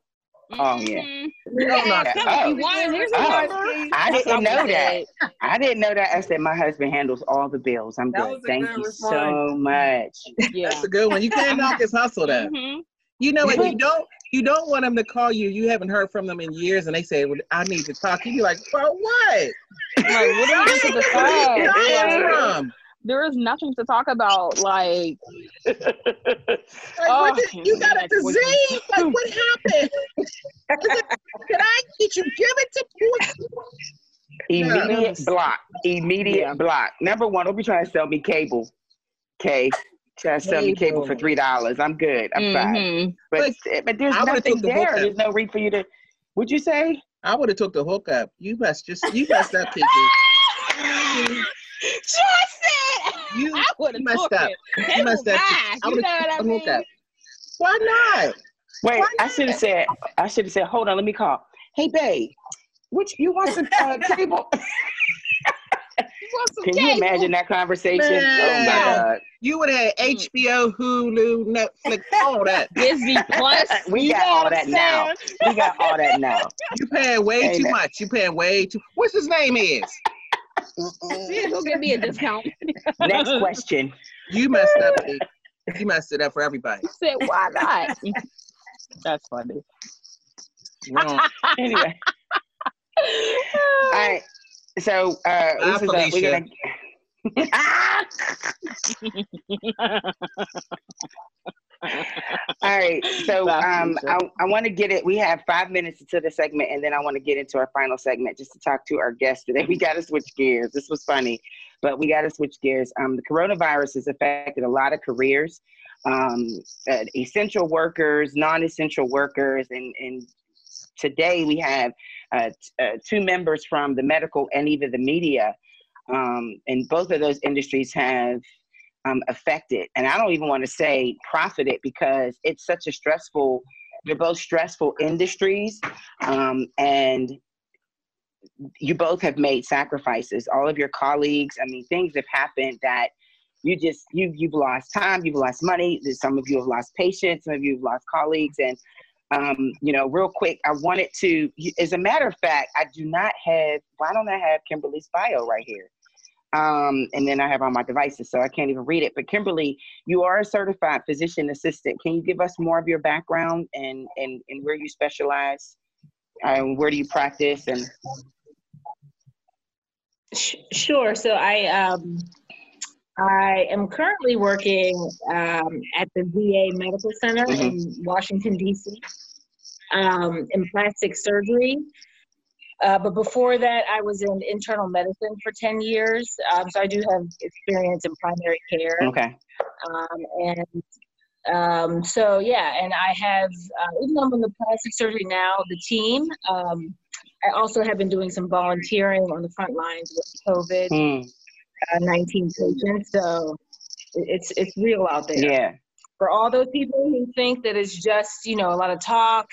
Oh yeah. You don't knock Yeah. the Oh. Here's Oh, what I didn't know that. I didn't know that. I said my husband handles all the bills. I'm That good. Thank good you response. so much. Yeah. That's a good one. You can't knock his hustle though. Mhm. You know what? You don't you don't want them to call you. You haven't heard from them in years, and they say, well, "I need to talk." You be like, "For what? Like, what are we to Where say? you dying Like, there is nothing to talk about. Like, Like, Oh, did- you got a next week. disease? Like, what happened? Can I get you? Give it to poor? Immediate block. Immediate Yeah. block. Number one, don't be trying to sell me cable. Okay. Trying to sell me cable for three dollars. I'm good. I'm fine. mhm. But but there's nothing took the there. There's no reason for you to. Would you say? I would have took the hookup. You must just you messed up, Kiki. Just said You, I would have messed up. it. You Cable messed up. I You would know have what I took the mean? hookup. Why not? Wait, Why I should have said. I should have said. Hold on. Let me call. Hey, babe. Which you want some uh, cable? You want some Can you imagine that conversation? Oh my god. You would have HBO, mm. Hulu, Netflix, all that. Disney Plus. We got all what I'm that now. saying? We got all that now. You paying way Ain't too it? much. You paying way too. What's his name is? Yeah, go give me a discount. Next question. You messed up. Kiki. You messed it up for everybody. said, why not? That's funny. Wrong. Anyway. All right. So uh, Bye, this is, uh, we're gonna. Ah! All right. So um, I, I want to get it. We have five minutes into the segment, and then I want to get into our final segment just to talk to our guest today. We got to switch gears. This was funny, but we got to switch gears. Um, the coronavirus has affected a lot of careers, um, uh, essential workers, non-essential workers, and and today we have uh, uh, two members from the medical and even the media, um, and both of those industries have um, affected. And I don't even want to say profited because it's such a stressful. They're both stressful industries, um, and you both have made sacrifices. All of your colleagues. I mean, things have happened that you just you you've lost time, you've lost money. Some of you have lost patients. Some of you have lost colleagues, and um, you know, real quick, I wanted to, as a matter of fact, I do not have, why don't I have Kimberly's bio right here? Um, and then I have on my devices, so I can't even read it. But Kimberly, you are a certified physician assistant. Can you give us more of your background and, and, and where you specialize? And where do you practice? And Sure. So I um, I am currently working um, at the VA Medical Center in Washington D.C. Um, in plastic surgery. Uh, but before that, I was in internal medicine for ten years. Um, so I do have experience in primary care. okay, Um, and um, so yeah, and I have uh, even though I'm in the plastic surgery now, the team. Um, I also have been doing some volunteering on the front lines with COVID Hmm, uh, 19 patients. So it's it's real out there. yeah, For all those people who think that it's just you know a lot of talk,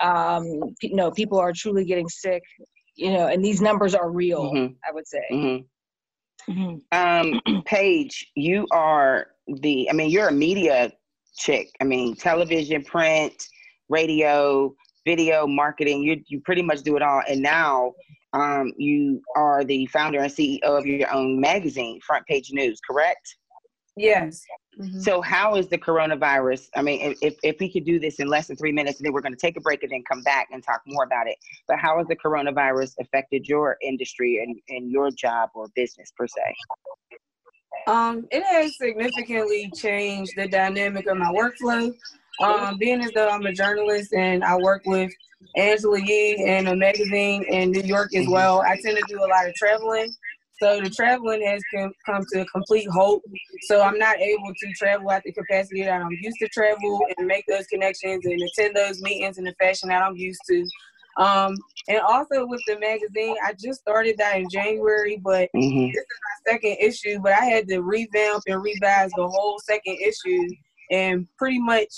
um, p- no, people are truly getting sick. You know, and these numbers are real. Mhm. I would say. hmm Um, Paige, you are the. I mean, you're a media chick. I mean, television, print, radio, video, marketing. You you pretty much do it all. And now, um, you are the founder and CEO of your own magazine, Front Page News. Correct? Yes. So how is the coronavirus? I mean, if- if, if we could do this in less than three minutes, and then we're going to take a break and then come back and talk more about it. But how has the coronavirus affected your industry and, and your job or business per se? Um, it has significantly changed the dynamic of my workflow. Um, being as though I'm a journalist and I work with Angela Yee and a magazine in New York as well, I tend to do a lot of traveling. So the traveling has com- come to a complete halt. So I'm not able to travel at the capacity that I'm used to travel and make those connections and attend those meetings in the fashion that I'm used to. Um, and also with the magazine, I just started that in January, but Mhm. this is my second issue. But I had to revamp and revise the whole second issue and pretty much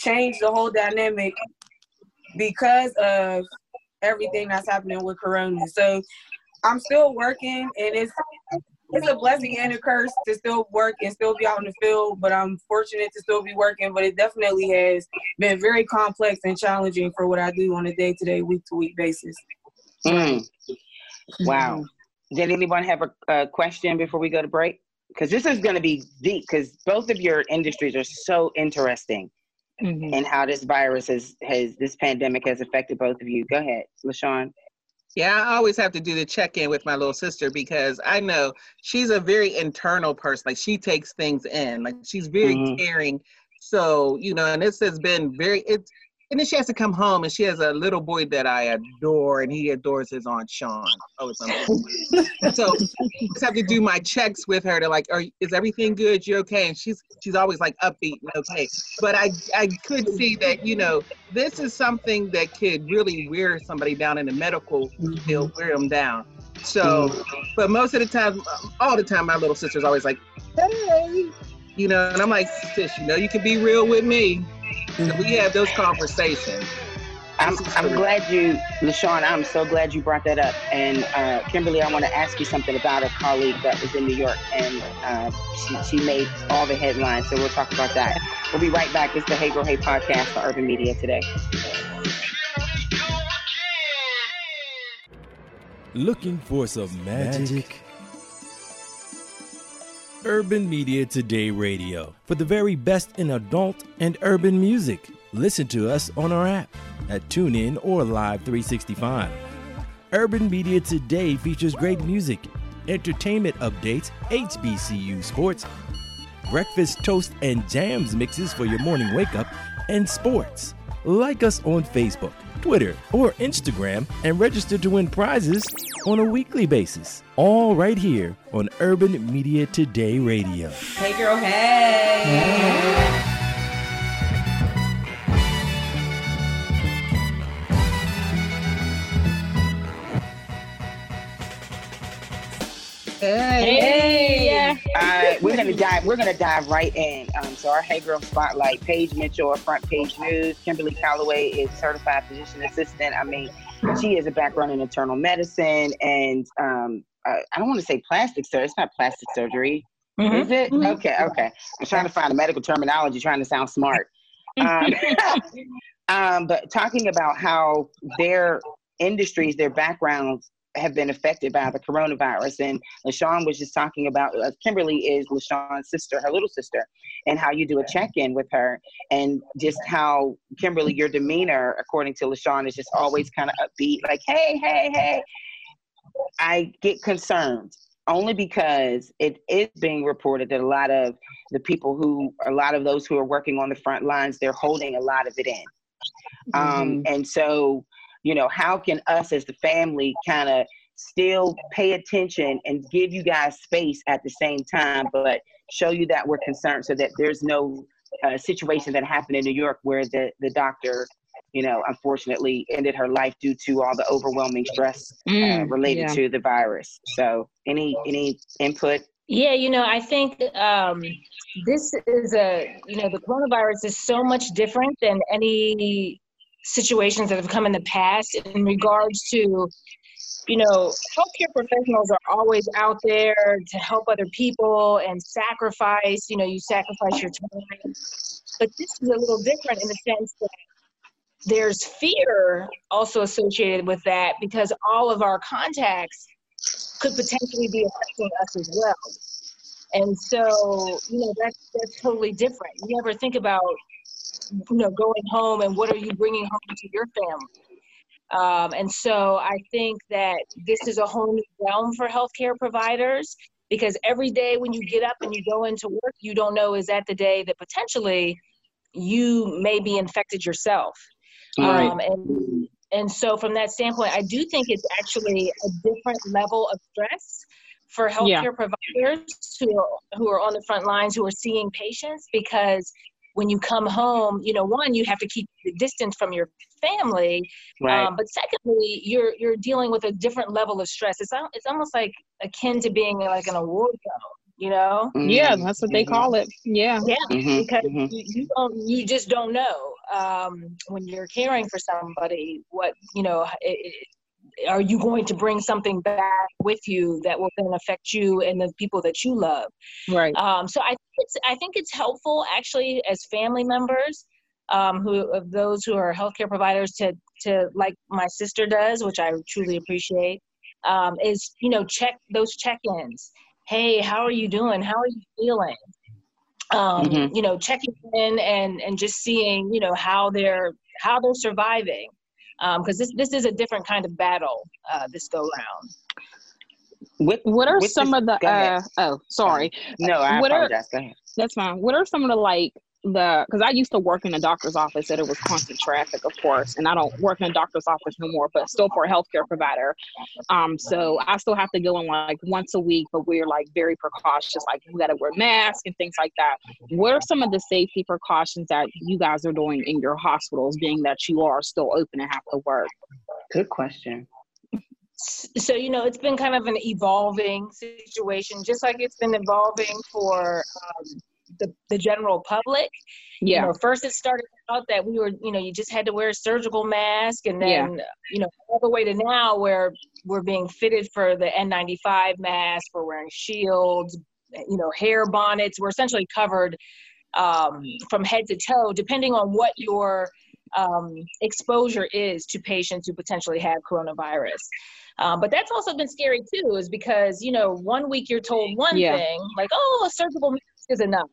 change the whole dynamic because of everything that's happening with Corona. So I'm still working, and it's it's a blessing and a curse to still work and still be out in the field. But I'm fortunate to still be working. But it definitely has been very complex and challenging for what I do on a day to day, week to week basis. Mm. Wow. Did anyone have a, a question before we go to break? Because this is going to be deep. Because both of your industries are so interesting, and how this virus has has this pandemic has affected both of you. Go ahead, LaShawn. Yeah, I always have to do the check in with my little sister because I know she's a very internal person. Like she takes things in. Like she's very Mhm. caring. So, you know, and this has been very it's and then she has to come home and she has a little boy that I adore and he adores his aunt Sean. Oh, it's unbelievable. so I just have to do my checks with her to like, are is everything good? You okay? And she's she's always like upbeat and okay. But I I could see that, you know, this is something that could really wear somebody down in the medical field, mm-hmm. wear them down. So, mm-hmm. but most of the time, uh, all the time, my little sister's always like, hey, you know, and I'm like, sis, you know, you can be real with me. And we have those conversations. I'm, I'm glad you, LaShawn, I'm so glad you brought that up. And uh, Kimberly, I want to ask you something about a colleague that was in New York and uh, she, she made all the headlines. So we'll talk about that. We'll be right back. It's the Hey Girl Hey podcast for Urban Media today. Looking for some magic? Urban Media Today Radio for the very best in adult and urban music. Listen to us on our app at TuneIn or Live 365. Urban Media Today features great music, entertainment updates, HBCU sports, breakfast toast and jams mixes for your morning wake up, and sports. Like us on Facebook, Twitter, or Instagram and register to win prizes on a weekly basis. All right here on Urban Media Today Radio. Hey, girl, hey. Hey. All right, we're gonna dive. We're gonna dive right in. Um, so our Hey Girl Spotlight: Paige Mitchell, Front Page News. Kimberly Calloway is certified physician assistant. I mean, she has a background in internal medicine and um, uh, I don't want to say plastic surgery. It's not plastic surgery, Mhm. is it? Mhm. Okay, okay. I'm trying to find a medical terminology, trying to sound smart. Um, um, but talking about how their industries, their backgrounds have been affected by the coronavirus. And LaShawn was just talking about, uh, Kimberly is LaShawn's sister, her little sister, and how you do a check-in with her and just how, Kimberly, your demeanor, according to LaShawn, is just always kind of upbeat, like, hey, hey, hey. I get concerned only because it is being reported that a lot of the people who, a lot of those who are working on the front lines, they're holding a lot of it in. Um, and so, you know, how can us as the family kind of still pay attention and give you guys space at the same time, but show you that we're concerned so that there's no uh, situation that happened in New York where the, the doctor, you know, unfortunately ended her life due to all the overwhelming stress uh, Mm, related yeah. to the virus. So, any any input? Yeah, you know, I think um, this is a, you know, the coronavirus is so much different than any situations that have come in the past in regards to you know, healthcare professionals are always out there to help other people and sacrifice, you know, you sacrifice your time. But this is a little different in the sense that there's fear also associated with that because all of our contacts could potentially be affecting us as well. And so, you know, that's that's totally different. You ever think about, you know, going home and what are you bringing home to your family? Um, and so I think that this is a whole new realm for healthcare providers because every day when you get up and you go into work, you don't know is that the day that potentially you may be infected yourself. Right. Um, and and so from that standpoint, I do think it's actually a different level of stress for healthcare Yeah. providers who who are on the front lines who are seeing patients because when you come home, you know, one, you have to keep the distance from your family, Right. um, but secondly, you're you're dealing with a different level of stress. It's it's almost like akin to being like an award zone, you know? Yeah, that's what they call it. Yeah. Yeah, Mhm, because you, you don't, you just don't know um, when you're caring for somebody what you know. It, it, are you going to bring something back with you that will then affect you and the people that you love? Right. Um, so I think it's I think it's helpful actually as family members um, who of those who are healthcare providers to to like my sister does, which I truly appreciate, um, is you know check those check-ins. Hey, how are you doing? How are you feeling? Um, Mhm. You know, checking in and and just seeing you know how they're how they're surviving, because this this is a different kind of battle uh, this go round. With, What are with some this- of the uh oh sorry. No, I what are- apologize. Go ahead. That's fine. What are some of the like the because I used to work in a doctor's office and it was constant traffic, of course, and I don't work in a doctor's office no more, but still for a healthcare provider. Um, so I still have to go in like once a week, but we're like very precautious, like we gotta wear masks and things like that. What are some of the safety precautions that you guys are doing in your hospitals, being that you are still open and have to work? Good question. so you know it's been kind of an evolving situation just like it's been evolving for um, the, the general public you Yeah. know first it started out that we were you know you just had to wear a surgical mask and Yeah. then you know all the way to now where we're being fitted for the n95 mask we're wearing shields you know hair bonnets we're essentially covered um, from head to toe depending on what your um, exposure is to patients who potentially have coronavirus um, but that's also been scary too, is because you know one week you're told one Yeah. thing, like oh a surgical mask is enough,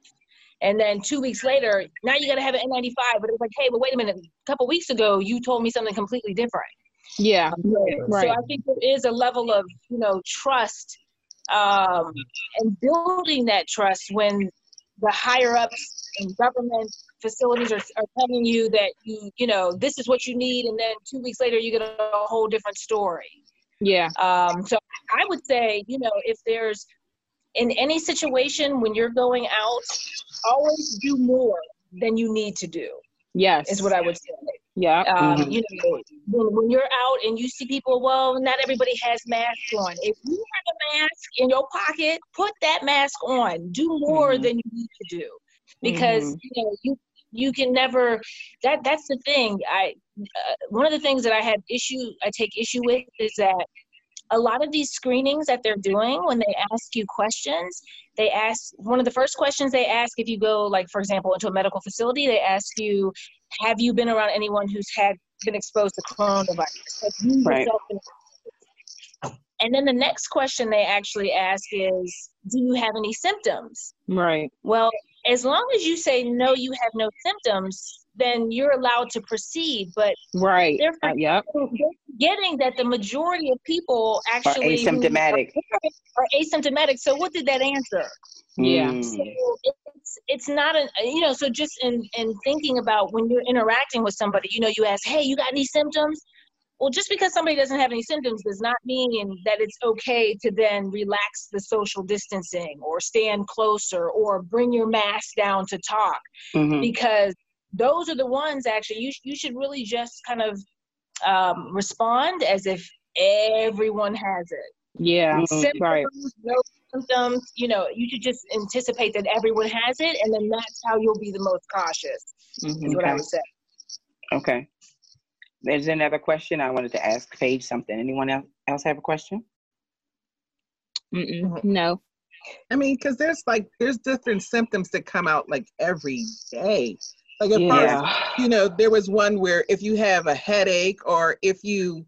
and then two weeks later now you got to have an N95. But it's like hey, but wait a minute, a couple weeks ago you told me something completely different. Yeah. So Right. I think there is a level of you know trust um, and building that trust when the higher ups in government facilities are, are telling you that you you know this is what you need, and then two weeks later you get a whole different story. Yeah. Um, so I would say, you know, if there's in any situation when you're going out, always do more than you need to do. Yes. Is what I would say. Yeah. Um, Mhm. You know, when, when you're out and you see people, well, not everybody has masks on. If you have a mask in your pocket, put that mask on. Do more Mhm. than you need to do, because you know you you can never. That that's the thing. I uh, one of the things that I have issue I take issue with is that a lot of these screenings that they're doing when they ask you questions they ask one of the first questions they ask if you go like for example into a medical facility they ask you have you been around anyone who's had been exposed to coronavirus Right. and then the next question they actually ask is do you have any symptoms Right. well as long as you say no you have no symptoms then you're allowed to proceed but Right. they're Uh, yep. forgetting that the majority of people actually who asymptomatic. are, are asymptomatic. So what did that answer? Yeah. Mm. So it's it's not an you know. So just in in thinking about when you're interacting with somebody, you know, you ask, hey, you got any symptoms? Well, just because somebody doesn't have any symptoms does not mean that it's okay to then relax the social distancing or stand closer or bring your mask down to talk Mhm. because those are the ones actually you, sh- you should really just kind of um, respond as if everyone has it Yeah. Symptoms, Right. no symptoms you know you should just anticipate that everyone has it and then that's how you'll be the most cautious is Mhm. what i Okay. would say Okay. There's another question I wanted to ask Paige something. Anyone else, else have a question? Mm-mm, no. I mean, because there's like there's different symptoms that come out like every day. Like at Yeah. first, you know, there was one where if you have a headache or if you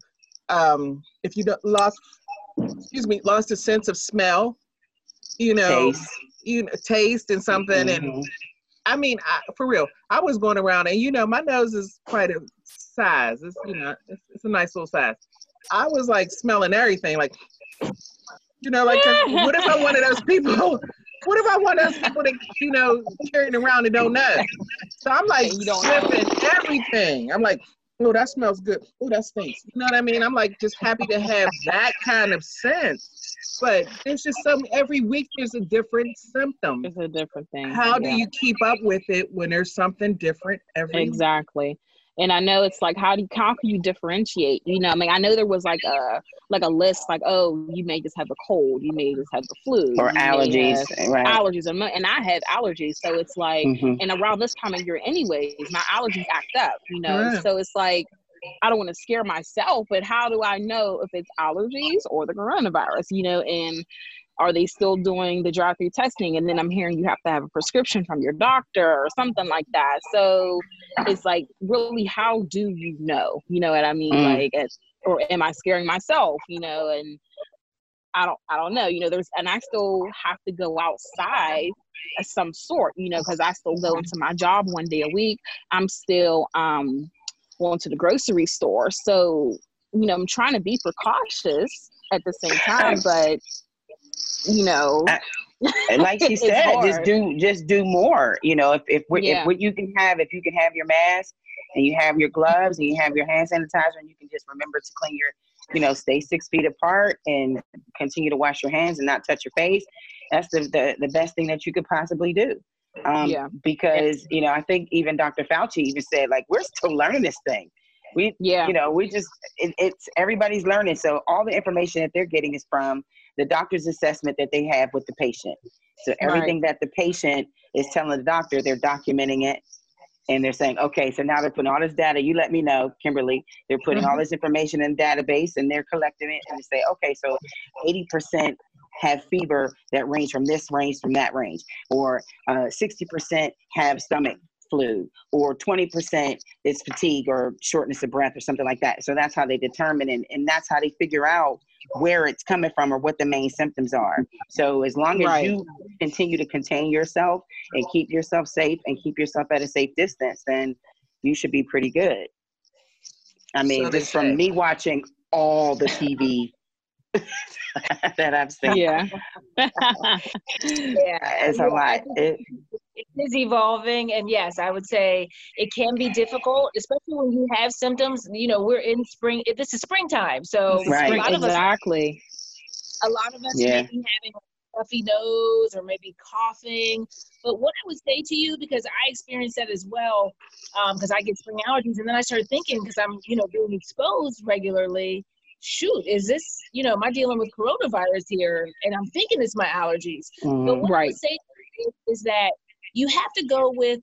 um if you don't- lost excuse me, lost a sense of smell, you know, Taste. you know, taste and something and Mhm. I mean, I, for real, I was going around and you know, my nose is quite a size. It's you know, it's, it's a nice little size. I was like smelling everything, like you know, like what if I'm one of those people? What if I want those people to, you know carrying around and don't know? So I'm like you don't know. sniffing everything. I'm like, oh, that smells good. Oh, that stinks. You know what I mean? I'm like just happy to have that kind of sense. But it's just some every week there's a different symptom. It's a different thing. How do you keep up with it when there's something different every week? Exactly. And I know it's like how do you how can you differentiate? You know, I mean, I know there was like a like a list, like oh, you may just have a cold, you may just have the flu, Or allergies, right. Allergies, and, and I have allergies, so it's like, Mhm. and around this time of year, anyways, my allergies act up. You know, Right. so it's like I don't want to scare myself, but how do I know if it's allergies or the coronavirus? You know, and are they still doing the drive-through testing? And then I'm hearing you have to have a prescription from your doctor or something like that. So it's like, really, how do you know? You know what I mean? Mm. Like, or am I scaring myself? You know, and I don't, I don't know. You know, there's, and I still have to go outside of some sort. You know, because I still go into my job one day a week. I'm still um going to the grocery store. So you know, I'm trying to be precautious at the same time, but you know, And like she said, just do just do more. You know, if if, what- Yeah. if what you can have, if you can have your mask and you have your gloves and you have your hand sanitizer, and you can just remember to clean your, you know, stay six feet apart and continue to wash your hands and not touch your face. That's the the, the best thing that you could possibly do. Um, Yeah. Because you know, I think even Dr. Fauci even said like we're still learning this thing. We, Yeah. you know, we just it, it's everybody's learning. So all the information that they're getting is from the doctor's assessment that they have with the patient. So everything that the patient is telling the doctor, they're documenting it. And they're saying, okay, so now they're putting all this data. You let me know, Kimberly. They're putting all Mhm. this information in database and they're collecting it and they say, okay, so 80% have fever that range from this range from that range, or uh, 60% have stomach flu, or 20% is fatigue or shortness of breath or something like that. So that's how they determine and, and that's how they figure out where it's coming from or what the main symptoms are. So as long as Right. you continue to contain yourself and keep yourself safe and keep yourself at a safe distance, then you should be pretty good. I mean, So just from say. me watching all the TV that I've seen, Yeah. Yeah, it's a lot. It, it is evolving and yes i would say it can be difficult especially when you have symptoms you know we're in spring this is springtime so Right. a lot of us exactly. a lot of us Yeah. may be having a stuffy nose or maybe coughing but what i would say to you because i experienced that as well because i get spring allergies and then i started thinking because i'm you know being exposed regularly shoot is this you know am i dealing with coronavirus here and i'm thinking it's my allergies but mhm. what I Right. would say is that you have to go with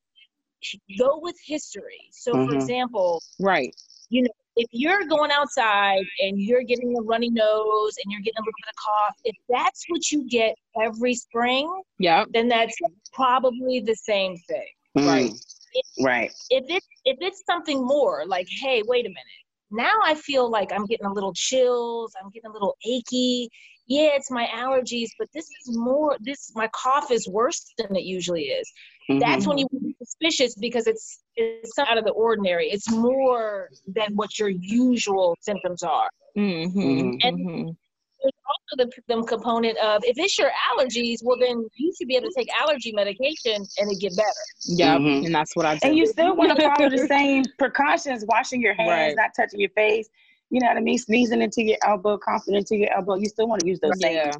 go with history. So, for Mhm. example, Right. you know, if you're going outside and you're getting a runny nose and you're getting a little bit of cough, if that's what you get every spring, yeah, then that's probably the same thing. Right. Mm, right. If it if it's something more like, hey, wait a minute, now I feel like I'm getting a little chills, I'm getting a little achy. Yeah, it's my allergies, but this is more. This my cough is worse than it usually is. That's Mhm. when you be suspicious because it's it's out of the ordinary. It's more than what your usual symptoms are. Mm-hmm. Mhm. And mm-hmm. there's also the, the component of if it's your allergies, well then you should be able to take allergy medication and it get better. Yep. Mhm. And that's what I do. And you still want to follow the same precautions, washing your hands, Right. not touching your face. You know what I mean? Sneezing into your elbow, coughing into your elbow. You still want to use those same,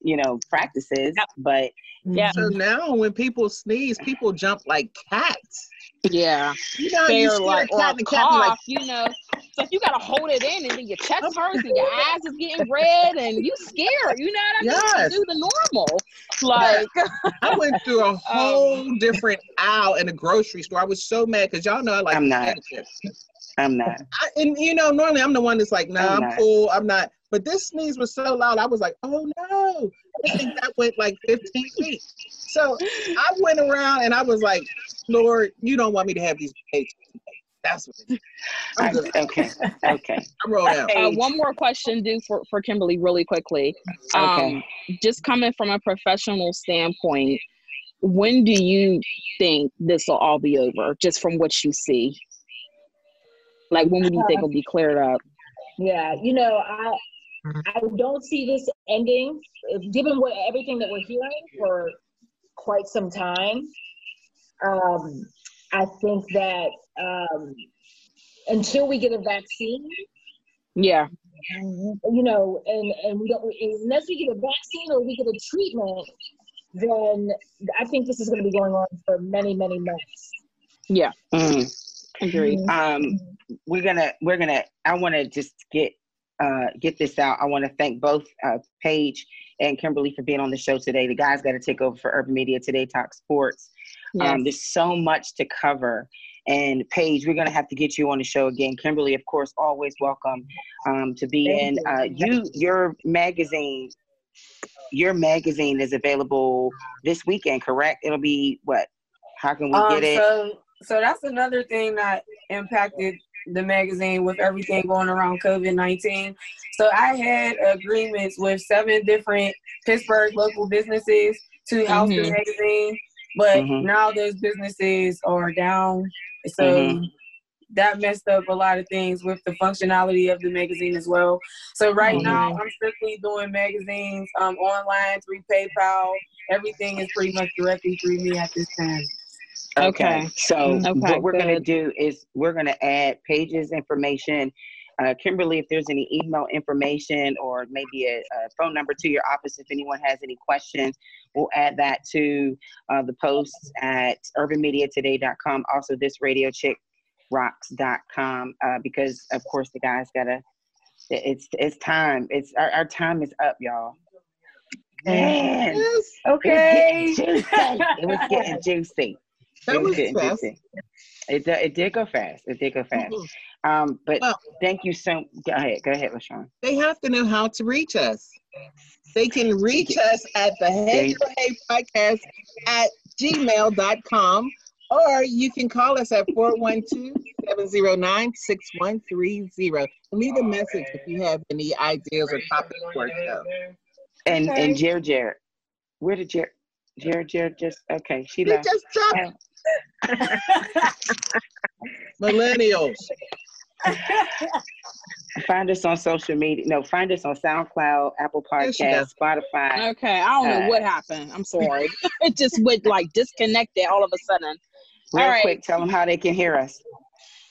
you know, practices. Yep. But mm-hmm. Yeah. So now when people sneeze, people jump like cats. Yeah. You know, They you are see like, a or cat a cat like, you know. It's like you gotta hold it in, and then your chest hurts, and your eyes is getting red, and you scared. You know what I mean? Yes. Do the normal, like I went through a um. whole different aisle in a grocery store. I was so mad because y'all know I like I'm not. Potato chips. I'm not. I, and you know, normally I'm the one that's like, nah, I'm I'm, cool, I'm not. But this sneeze was so loud, I was like, oh no. I think that went like 15 feet. So I went around and I was like, Lord, you don't want me to have these pages. That's what it is. I'm good. okay. Okay. I rolled out. Uh, one more question, do for for Kimberly, really quickly. Um, Okay. Just coming from a professional standpoint, when do you think this will all be over? Just from what you see, like when would you think it'll be cleared up? Yeah, you know, I I don't see this ending, uh, given what everything that we're hearing for quite some time. Um, I think that um, until we get a vaccine, Yeah. you know, and and we don't unless we get a vaccine or we get a treatment, then I think this is going to be going on for many many months. Yeah. Mm. Agreed. Um, we're gonna we're gonna. I want to just get uh get this out. I want to thank both uh, Paige and Kimberly for being on the show today. The guys got to take over for Urban Media Today Talk Sports. Um, there's so much to cover. And Paige, we're gonna have to get you on the show again. Kimberly, of course, always welcome um, to be Thank in. you. Uh, you your magazine. Your magazine is available this weekend, correct? It'll be what? How can we Um, get it? so, so that's another thing that impacted the magazine with everything going around COVID nineteen. So I had agreements with seven different Pittsburgh local businesses to house the Mhm. magazine, but Mhm. now those businesses are down. So Mhm. that messed up a lot of things with the functionality of the magazine as well. So right now I'm strictly doing magazines um, online through PayPal. Everything is pretty much directly through me at this time. Okay. Okay. So Okay, what we're gonna do is we're gonna add pages information. Uh, Kimberly, if there's any email information or maybe a, a phone number to your office, if anyone has any questions, we'll add that to uh, the posts at urbanmediatoday.com. Also, this radio chick rocks.com uh, because of course the guys gotta it's it's time it's our, our time is up y'all Man, Okay. it was getting juicy. It was getting juicy. That it was, fast. juicy. It, it did go fast. It did go fast. Um, but Well- thank you so. Go ahead. Go ahead, LaShawn. They have to know how to reach us. They can reach us at the Hey Hey Podcast at gmail.com or you can call us at 412-709-6130. Leave a message if you have any ideas or topics for show. And Okay. and Jared, Jared, where did Jared? Jared, Jared just okay. She He left. just dropped millennials. Find us on social media. No, find us on SoundCloud, Apple There she Spotify. Okay. I don't know Uh, what happened. I'm sorry. it just went like disconnected all of a sudden. Real all right. quick, tell them how they can hear us.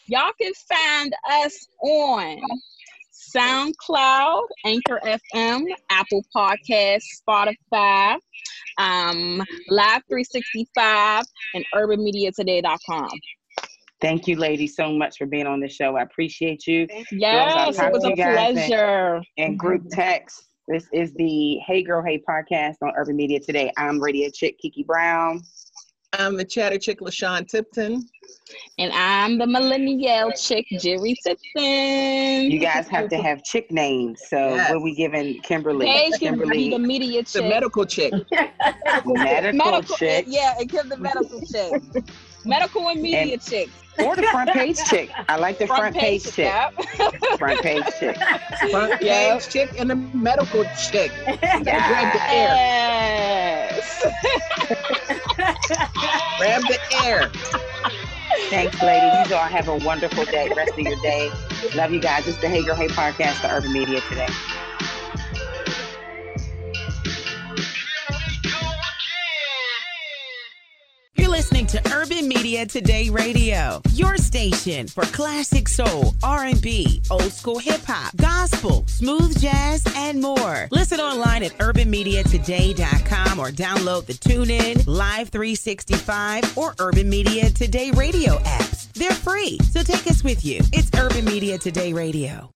Y'all can find us on SoundCloud, Anchor FM, Apple Podcasts, Spotify, um, Live 365, and UrbanMediaToday.com. Thank you, ladies, so much for being on the show. I appreciate you. Yes, talk it was a you and- pleasure. and group text. This is the Hey Girl Hey podcast on Urban Media Today. I'm Radio Chick Kiki Brown. I'm the chatter chick LaShawn Tipton. And I'm the millennial chick, Jerry Tipton. You guys have to have chick names. So Yes. what we giving Kimberly? Paige can be Kimberly, the media chick. The medical chick. medical, medical chick, Yeah, it gives the medical chick. Medical and media chick. Or the front page chick. I like the front, page, chick. yep. Front page chick. Front page chick and the medical chick. Grab the air. Yes. Grab the air. Thanks, ladies. You all have a wonderful day. Rest of your day. Love you guys. It's the Hey Girl Hey podcast the Urban Media Today. Listening to Urban Media Today Radio, your station for classic soul, R&B, old school hip hop, gospel, smooth jazz, and more. Listen online at urbanmediatoday.com or download the TuneIn, Live 365, or Urban Media Today Radio apps. They're free, so take us with you. It's Urban Media Today Radio.